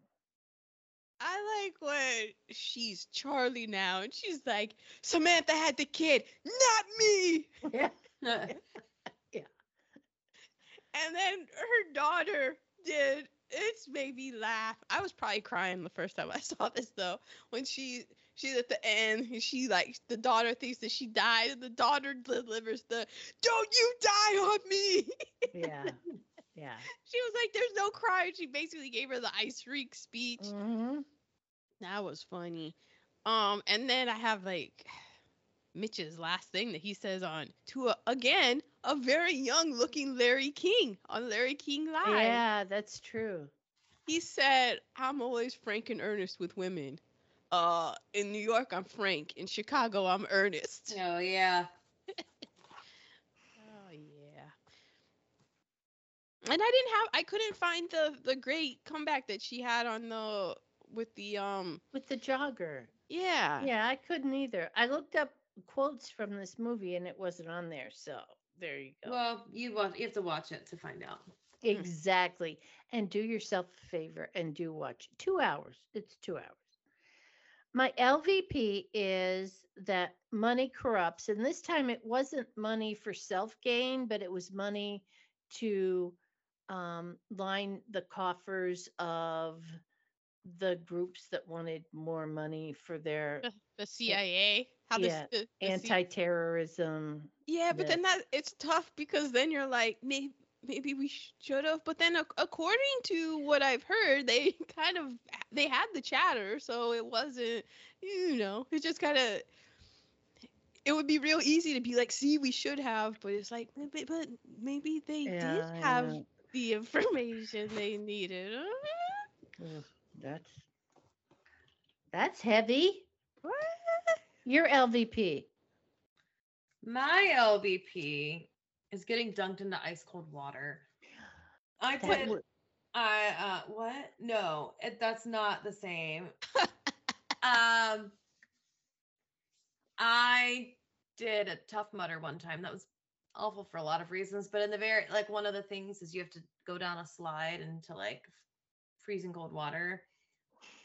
I like when she's Charlie now and she's like, Samantha had the kid, not me. Yeah. yeah. And then her daughter did. It's made me laugh. I was probably crying the first time I saw this though. When she she's at the end, and she like the daughter thinks that she died, and the daughter delivers the "Don't you die on me." Yeah. Yeah. she was like, "There's no crying." She basically gave her the ice rink speech. hmm That was funny. Um, and then I have like Mitch's last thing that he says on to a, again a very young looking Larry King on Larry King Live. Yeah, that's true. He said, "I'm always frank and earnest with women. Uh, in New York, I'm frank. In Chicago, I'm earnest." oh yeah. Oh yeah. And I didn't have, I couldn't find the the great comeback that she had on the with the um With the jogger. yeah Yeah, I couldn't either. I looked up quotes from this movie and it wasn't on there. So there you go. Well, you watch. You have to watch it to find out. Exactly. And do yourself a favor and do watch it. two hours. It's two hours. My LVP is that money corrupts. And this time it wasn't money for self gain, but it was money to um, line the coffers of the groups that wanted more money for their the, the CIA how the- Yeah, the, the C- anti terrorism. yeah but the- then that it's tough because then you're like maybe maybe we should have but then ac- according to what I've heard they kind of they had the chatter so it wasn't you know it just kind of it would be real easy to be like see we should have but it's like "Eh, but, but maybe they Yeah, did have know. The information they needed That's that's heavy. what? Your LVP. My LVP is getting dunked into ice cold water. I That did. would- I uh what? No, it, that's not the same. um I did a Tough Mudder one time. That was awful for a lot of reasons, but in the very like one of the things is you have to go down a slide into like freezing cold water.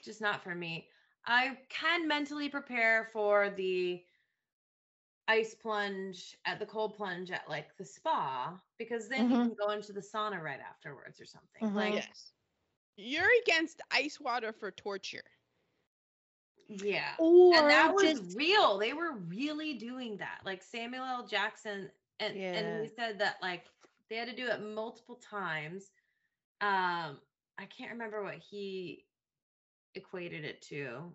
Just not for me. I can mentally prepare for the ice plunge at the cold plunge at like the spa because then you Mhm. can go into the sauna right afterwards or something. Mhm. Like yes you're against ice water for torture Yeah. Or and that was just real. They were really doing that. Like Samuel L. Jackson, and and he said that like they had to do it multiple times. Um, I can't remember what he equated it to,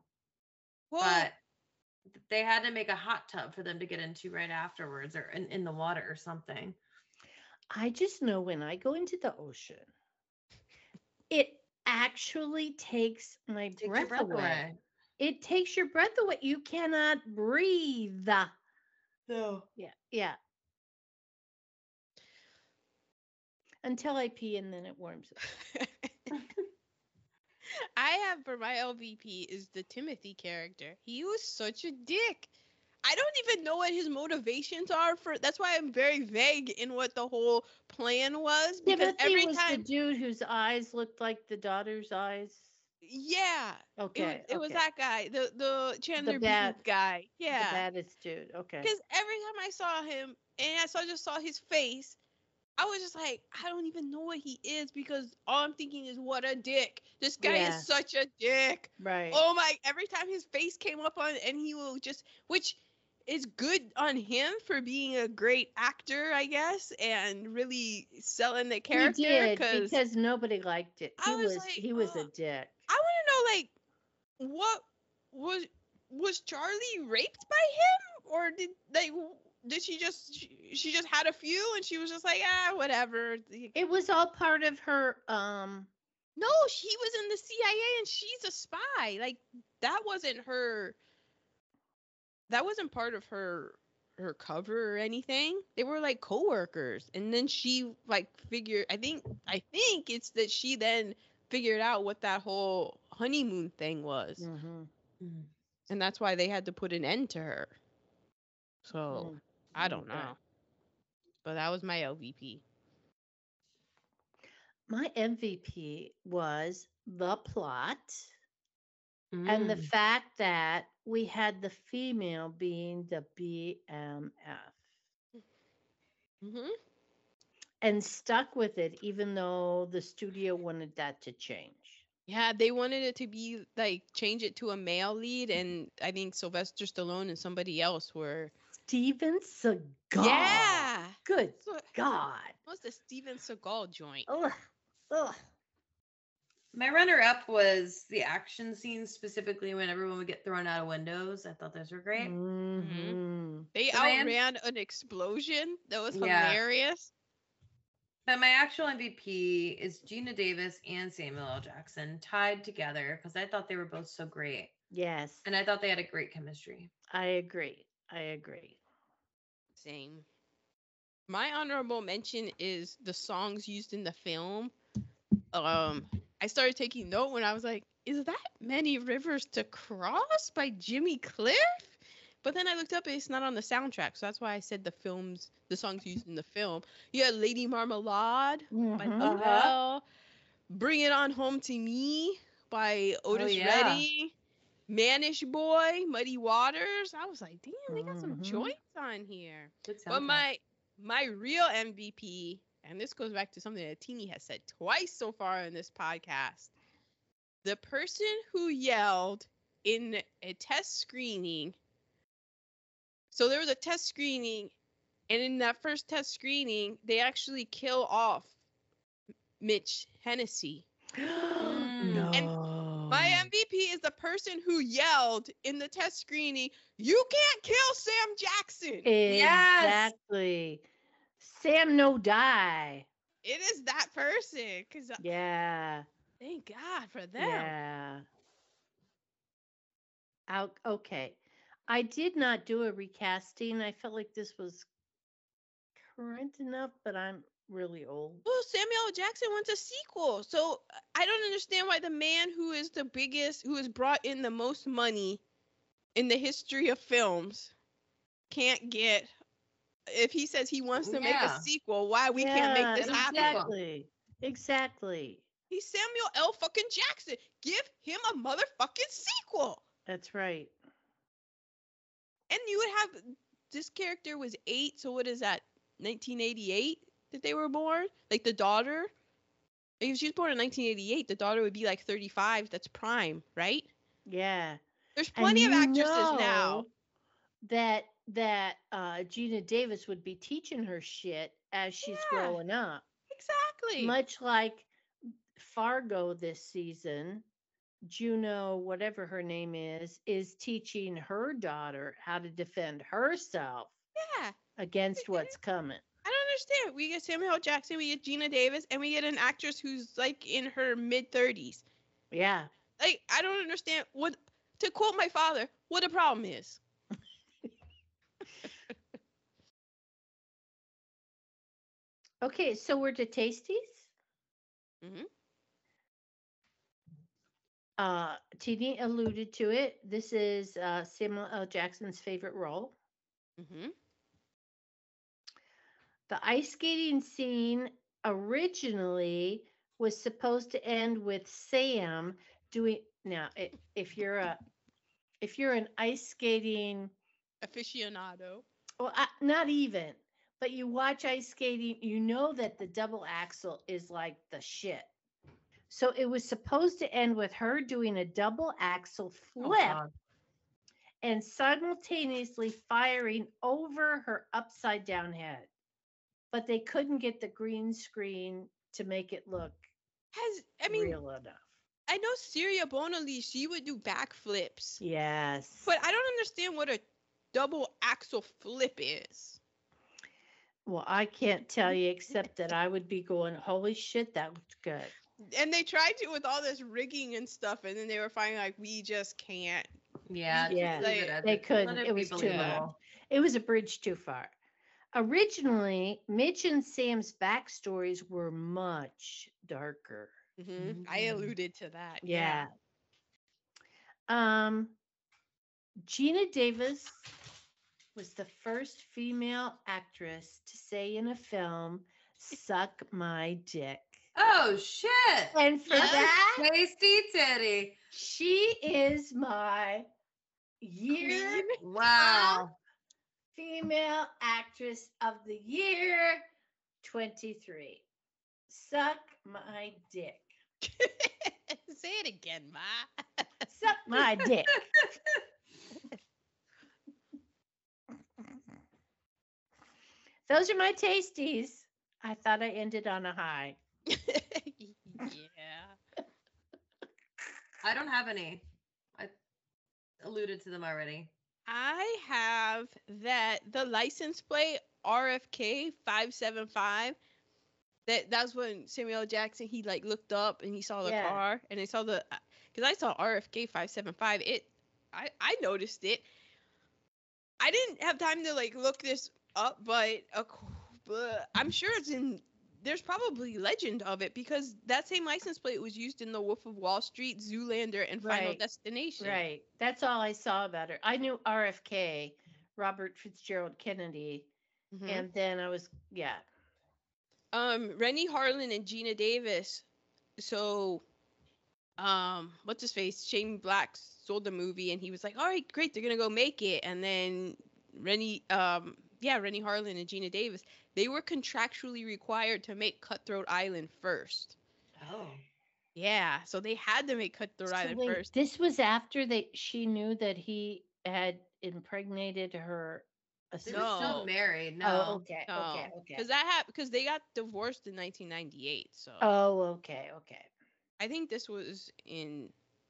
Well, but they had to make a hot tub for them to get into right afterwards, or in, in the water or something. I just know when I go into the ocean, it actually takes my Take your breath, breath away. away. It takes your breath away. You cannot breathe. No. Yeah, yeah. Until I pee and then it warms up. I have for my LVP is the Timothy character. He was such a dick. I don't even know what his motivations are for. That's why I'm very vague in what the whole plan was because Timothy every was the time, dude whose eyes looked like the daughter's eyes. yeah, it was, Okay, it was that guy, the the Chandler Bing bad- guy. The Yeah, baddest dude. Okay. because every time I saw him and I saw just saw his face, I was just like, I don't even know what he is because all I'm thinking is what a dick. This guy Yeah. is such a dick. Right. Oh my! Every time his face came up on, and he will just, which is good on him for being a great actor, I guess, and really selling the character. he did Because nobody liked it. I He was was like, he was a oh, dick. I want to know, like, what was was Charlie raped by him, or did like did she just she, she just had a few and she was just like ah whatever. It was all part of her um No, she was in the CIA and she's a spy. Like that wasn't her that wasn't part of her her cover or anything. They were like coworkers. And then she like figured I think I think it's that she then figured out what that whole honeymoon thing was. mhm, Mm. And that's why they had to put an end to her. So, mm, I don't okay. know. But that was my LVP. My MVP was the plot and the Mm. fact that we had the female being the BMF Mhm. and stuck with it even though the studio wanted that to change. Yeah, they wanted it to be like change it to a male lead, and I think Sylvester Stallone and somebody else were. Steven Seagal. Yeah, Good so, God. what's the Steven Seagal joint? Ugh. Ugh. My runner up was the action scenes, specifically when everyone would get thrown out of windows. I thought those were great. Mhm. They So my M- outran an explosion. That was Yeah. hilarious. But my actual MVP is Geena Davis and Samuel L. Jackson tied together because I thought they were both so great. Yes, And I thought they had a great chemistry. I agree. I agree. Same. My honorable mention is the songs used in the film. Um, I started taking note when I was like, "Is that Many Rivers to Cross by Jimmy Cliff?" But then I looked up; it's not on the soundtrack, so that's why I said the films, the songs used in the film. You had Lady Marmalade by Mhm. Lil Mel, "Bring It On Home to Me" by Otis yeah. Redding, "Mannish Boy," Muddy Waters. I was like, "Damn, they got some Mhm. joints on here." But my my real MVP, and this goes back to something that Teeny has said twice so far in this podcast. The person who yelled in a test screening. So there was a test screening, and in that first test screening, they actually kill off Mitch Hennessy. no. MVP is the person who yelled in the test screening, "You can't kill Sam Jackson." Exactly. Sam no die. It is that person, cause uh, Yeah. thank God for them. Yeah. Out okay. I did not do a recasting. I felt like this was current enough, but I'm really old. Well, Samuel L. Jackson wants a sequel, so uh, I don't understand why the man who is the biggest, who has brought in the most money in the history of films, can't get. If he says he wants to make a sequel, why we can't make this Yeah, happen? Exactly. Exactly. He's Samuel L. fucking Jackson. Give him a motherfucking sequel. That's right. And you would have this character was eight, so what is that? 1988 that they were born? Like the daughter? If she was born in 1988, the daughter would be like 35. That's prime, right? Yeah. There's plenty of actresses now. That that uh, Geena Davis would be teaching her shit as she's Yeah. growing up, Exactly. much like Fargo this season. Juno, whatever her name is, is teaching her daughter how to defend herself yeah. against what's coming. I don't understand. We get Samuel L. Jackson, we get Geena Davis, and we get an actress who's like in her mid 30s. Yeah. Like, I don't understand what, to quote my father, what the problem is. Okay, so we're to tasties. Mhm. Uh, Tini alluded to it. This is uh, Samuel L. Jackson's favorite role. Mm-hmm. The ice skating scene originally was supposed to end with Sam doing. Now, if you're a, if you're an ice skating, Aficionado. well, uh, not even, but you watch ice skating, you know that the double axel is like the shit. So it was supposed to end with her doing a double axel Oh, flip God. and simultaneously firing over her upside down head. But they couldn't get the green screen to make it look Has, I mean, real enough. I know Surya Bonaly, she would do backflips, Yes. but I don't understand what a double axel flip is. well, I can't tell you except that I would be going, holy shit, that looked good. And they tried to with all this rigging and stuff, and then they were finally like, we just can't. Yeah. Yeah, leave it as they couldn't. It was too much. believable. It was a bridge too far. Originally, Mitch and Sam's backstories were much darker. Mhm. I Mhm. alluded to that. Yeah. Um, Geena Davis was the first female actress to say in a film, "Suck my dick," Oh shit. and for Yes. that, Tasty titty. she is my year Wow. Female actress of the year 23. Suck my dick. Say it again, Ma. Suck my dick. Those are my tasties. I thought I ended on a high. yeah. I don't have any. I alluded to them already. I have that the license plate RFK 575. That that's when Samuel Jackson he like looked up and he saw the Yeah. car and he saw the because I saw RFK 575. It I I noticed it. I didn't have time to like look this up, but, uh, but I'm sure it's in. There's probably legend of it because that same license plate was used in The Wolf of Wall Street, Zoolander, and Final Right. Destination. Right. That's all I saw about her. I knew RFK, Robert Fitzgerald Kennedy, Mhm. and then I was yeah. um Renny Harlin and Geena Davis. So um what's his face? Shane Black sold the movie and he was like, All right, great, they're gonna go make it. And then Renny um yeah, Renny Harlin and Geena Davis, they were contractually required to make Cutthroat Island first. Oh. Yeah, so they had to make Cutthroat So Island wait, first. This was after they she knew that he had impregnated her. They assistant. were still married. No. Oh, okay, No, okay, okay. Because that happened because they got divorced in 1998. So Oh, okay, okay. I think this was in.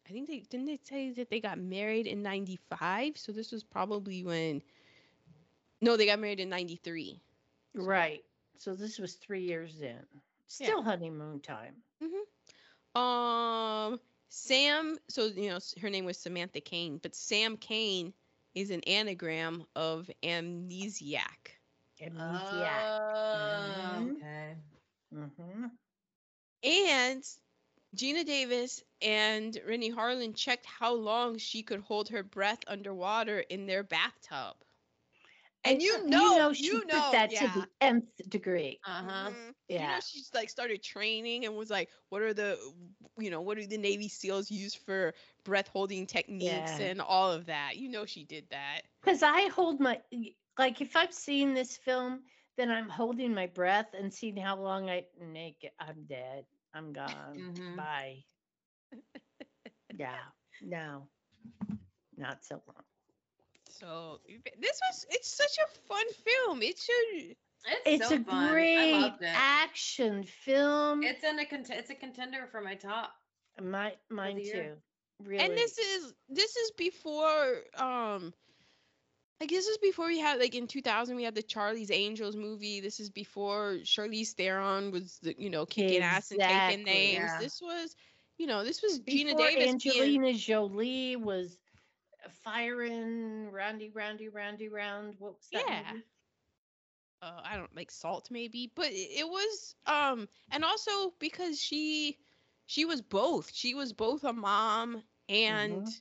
I think they didn't they say that they got married in '95. So this was probably when. No, they got married in '93. Right. So this was three years in. Still honeymoon time. Mhm. Um, Sam. So you know her name was Samantha Caine, but Sam Caine is an anagram of amnesiac. Amnesiac. Oh, Mhm. okay. hmm And Geena Davis and Renny Harlin checked how long she could hold her breath underwater in their bathtub. And you know, you she you put know, that yeah. to the nth degree. Uh huh. Mhm. You know, Yeah. she's like started training and was like, what are the, you know, what do the Navy SEAls use for breath holding techniques Yeah. and all of that? You know, she did that. Because I hold my like if I've seen this film, then I'm holding my breath and seeing how long I naked. I'm dead. I'm gone. Mhm. Bye. yeah. No. not so long. So this was it's such a fun film. It should It's, It's so a fun. Great it. action film. It's in a cont- it's a contender for my top. My mine too. Really. and this is this is before um I guess this is before we had like in 2000 we had the Charlie's Angels movie. This is before Charlize Theron was the you know kicking ass and taking names. Yeah. This was you know this was Geena Before Davis being Angelina Jolie was firing roundy, roundy, roundy, round. What was that? Yeah. movie? uh, I don't like salt maybe, but it, was um and also because she she was both. She was both a mom and Mhm.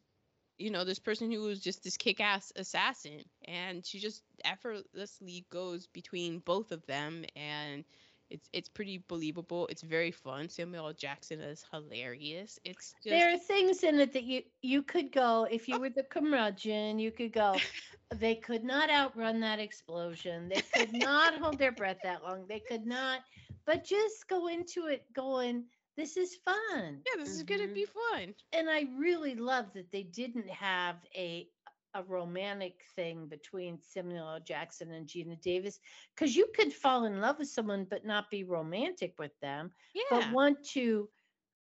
you know this person who was just this kick-ass assassin and she just effortlessly goes between both of them and it's it's pretty believable. It's very fun. Samuel L. Jackson is hilarious. It's just There are things in it that you you could go if you oh. were the curmudgeon. You could go. They could not outrun that explosion. They could not hold their breath that long. They could not. But just go into it going. This is fun. yeah, this is gonna be mm-hmm. fun. and I really love that they didn't have a a romantic thing between Samuel L. Jackson and Geena Davis because you could fall in love with someone but not be romantic with them, Yeah. but want to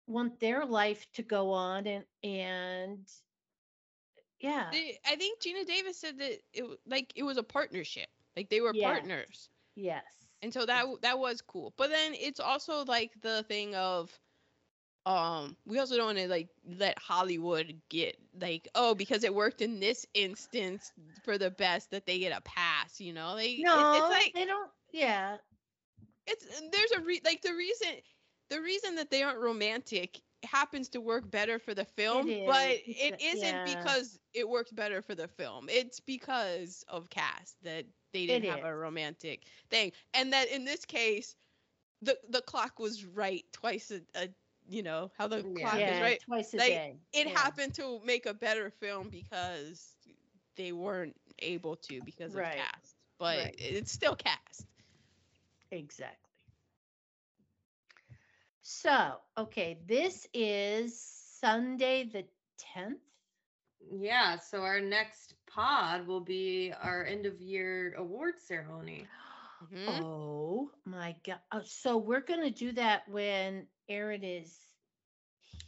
want their life to go on and and yeah, I think Geena Davis said that it like it was a partnership. Like they were Yeah. partners. yes, And so that that was cool. But then it's also like the thing of um we also don't want to like let Hollywood get like oh because it worked in this instance for the best that they get a pass, you know? Like it- no, it's like they don't. Yeah, it's there's a re- like the reason the reason that they aren't romantic happens to work better for the film is. but it isn't yeah. because it worked better for the film it's because of cast that they didn't have a romantic thing and that in this case the the clock was right twice a, a you know how the Yeah. clock yeah, is right twice a Like, day. it yeah. happened to make a better film because they weren't able to because of Right. cast but Right. it's still cast Exactly. So, okay, this is Sunday the 10th. Yeah, so our next pod will be our end of year award ceremony. Mhm. Oh my God. Oh, so we're going to do that when Aaron is.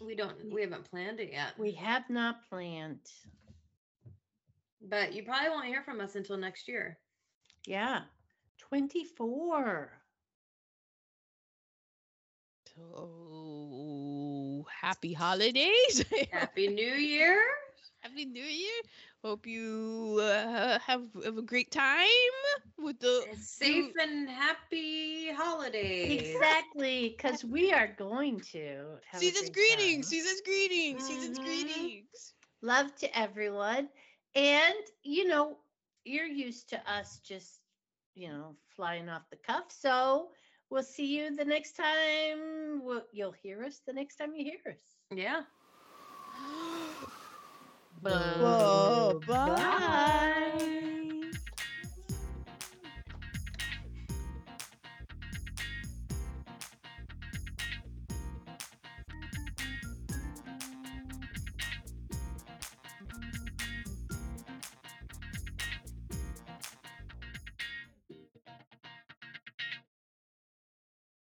We don't we haven't planned it yet. We have not planned. but you probably won't hear from us until next year. Yeah. 24. So happy holidays. Happy New Year. Happy New Year. Hope you uh, have, have a great time with the. Safe and happy holidays. Exactly. Because we are going to. have a Season's great greetings. time. Season's greetings. Season's Mhm. greetings. love to everyone. And, you know, you're used to us just, you know, flying off the cuff. So we'll see you the next time. We'll, you'll hear us the next time you hear us. Yeah. Whoa, bye. bye.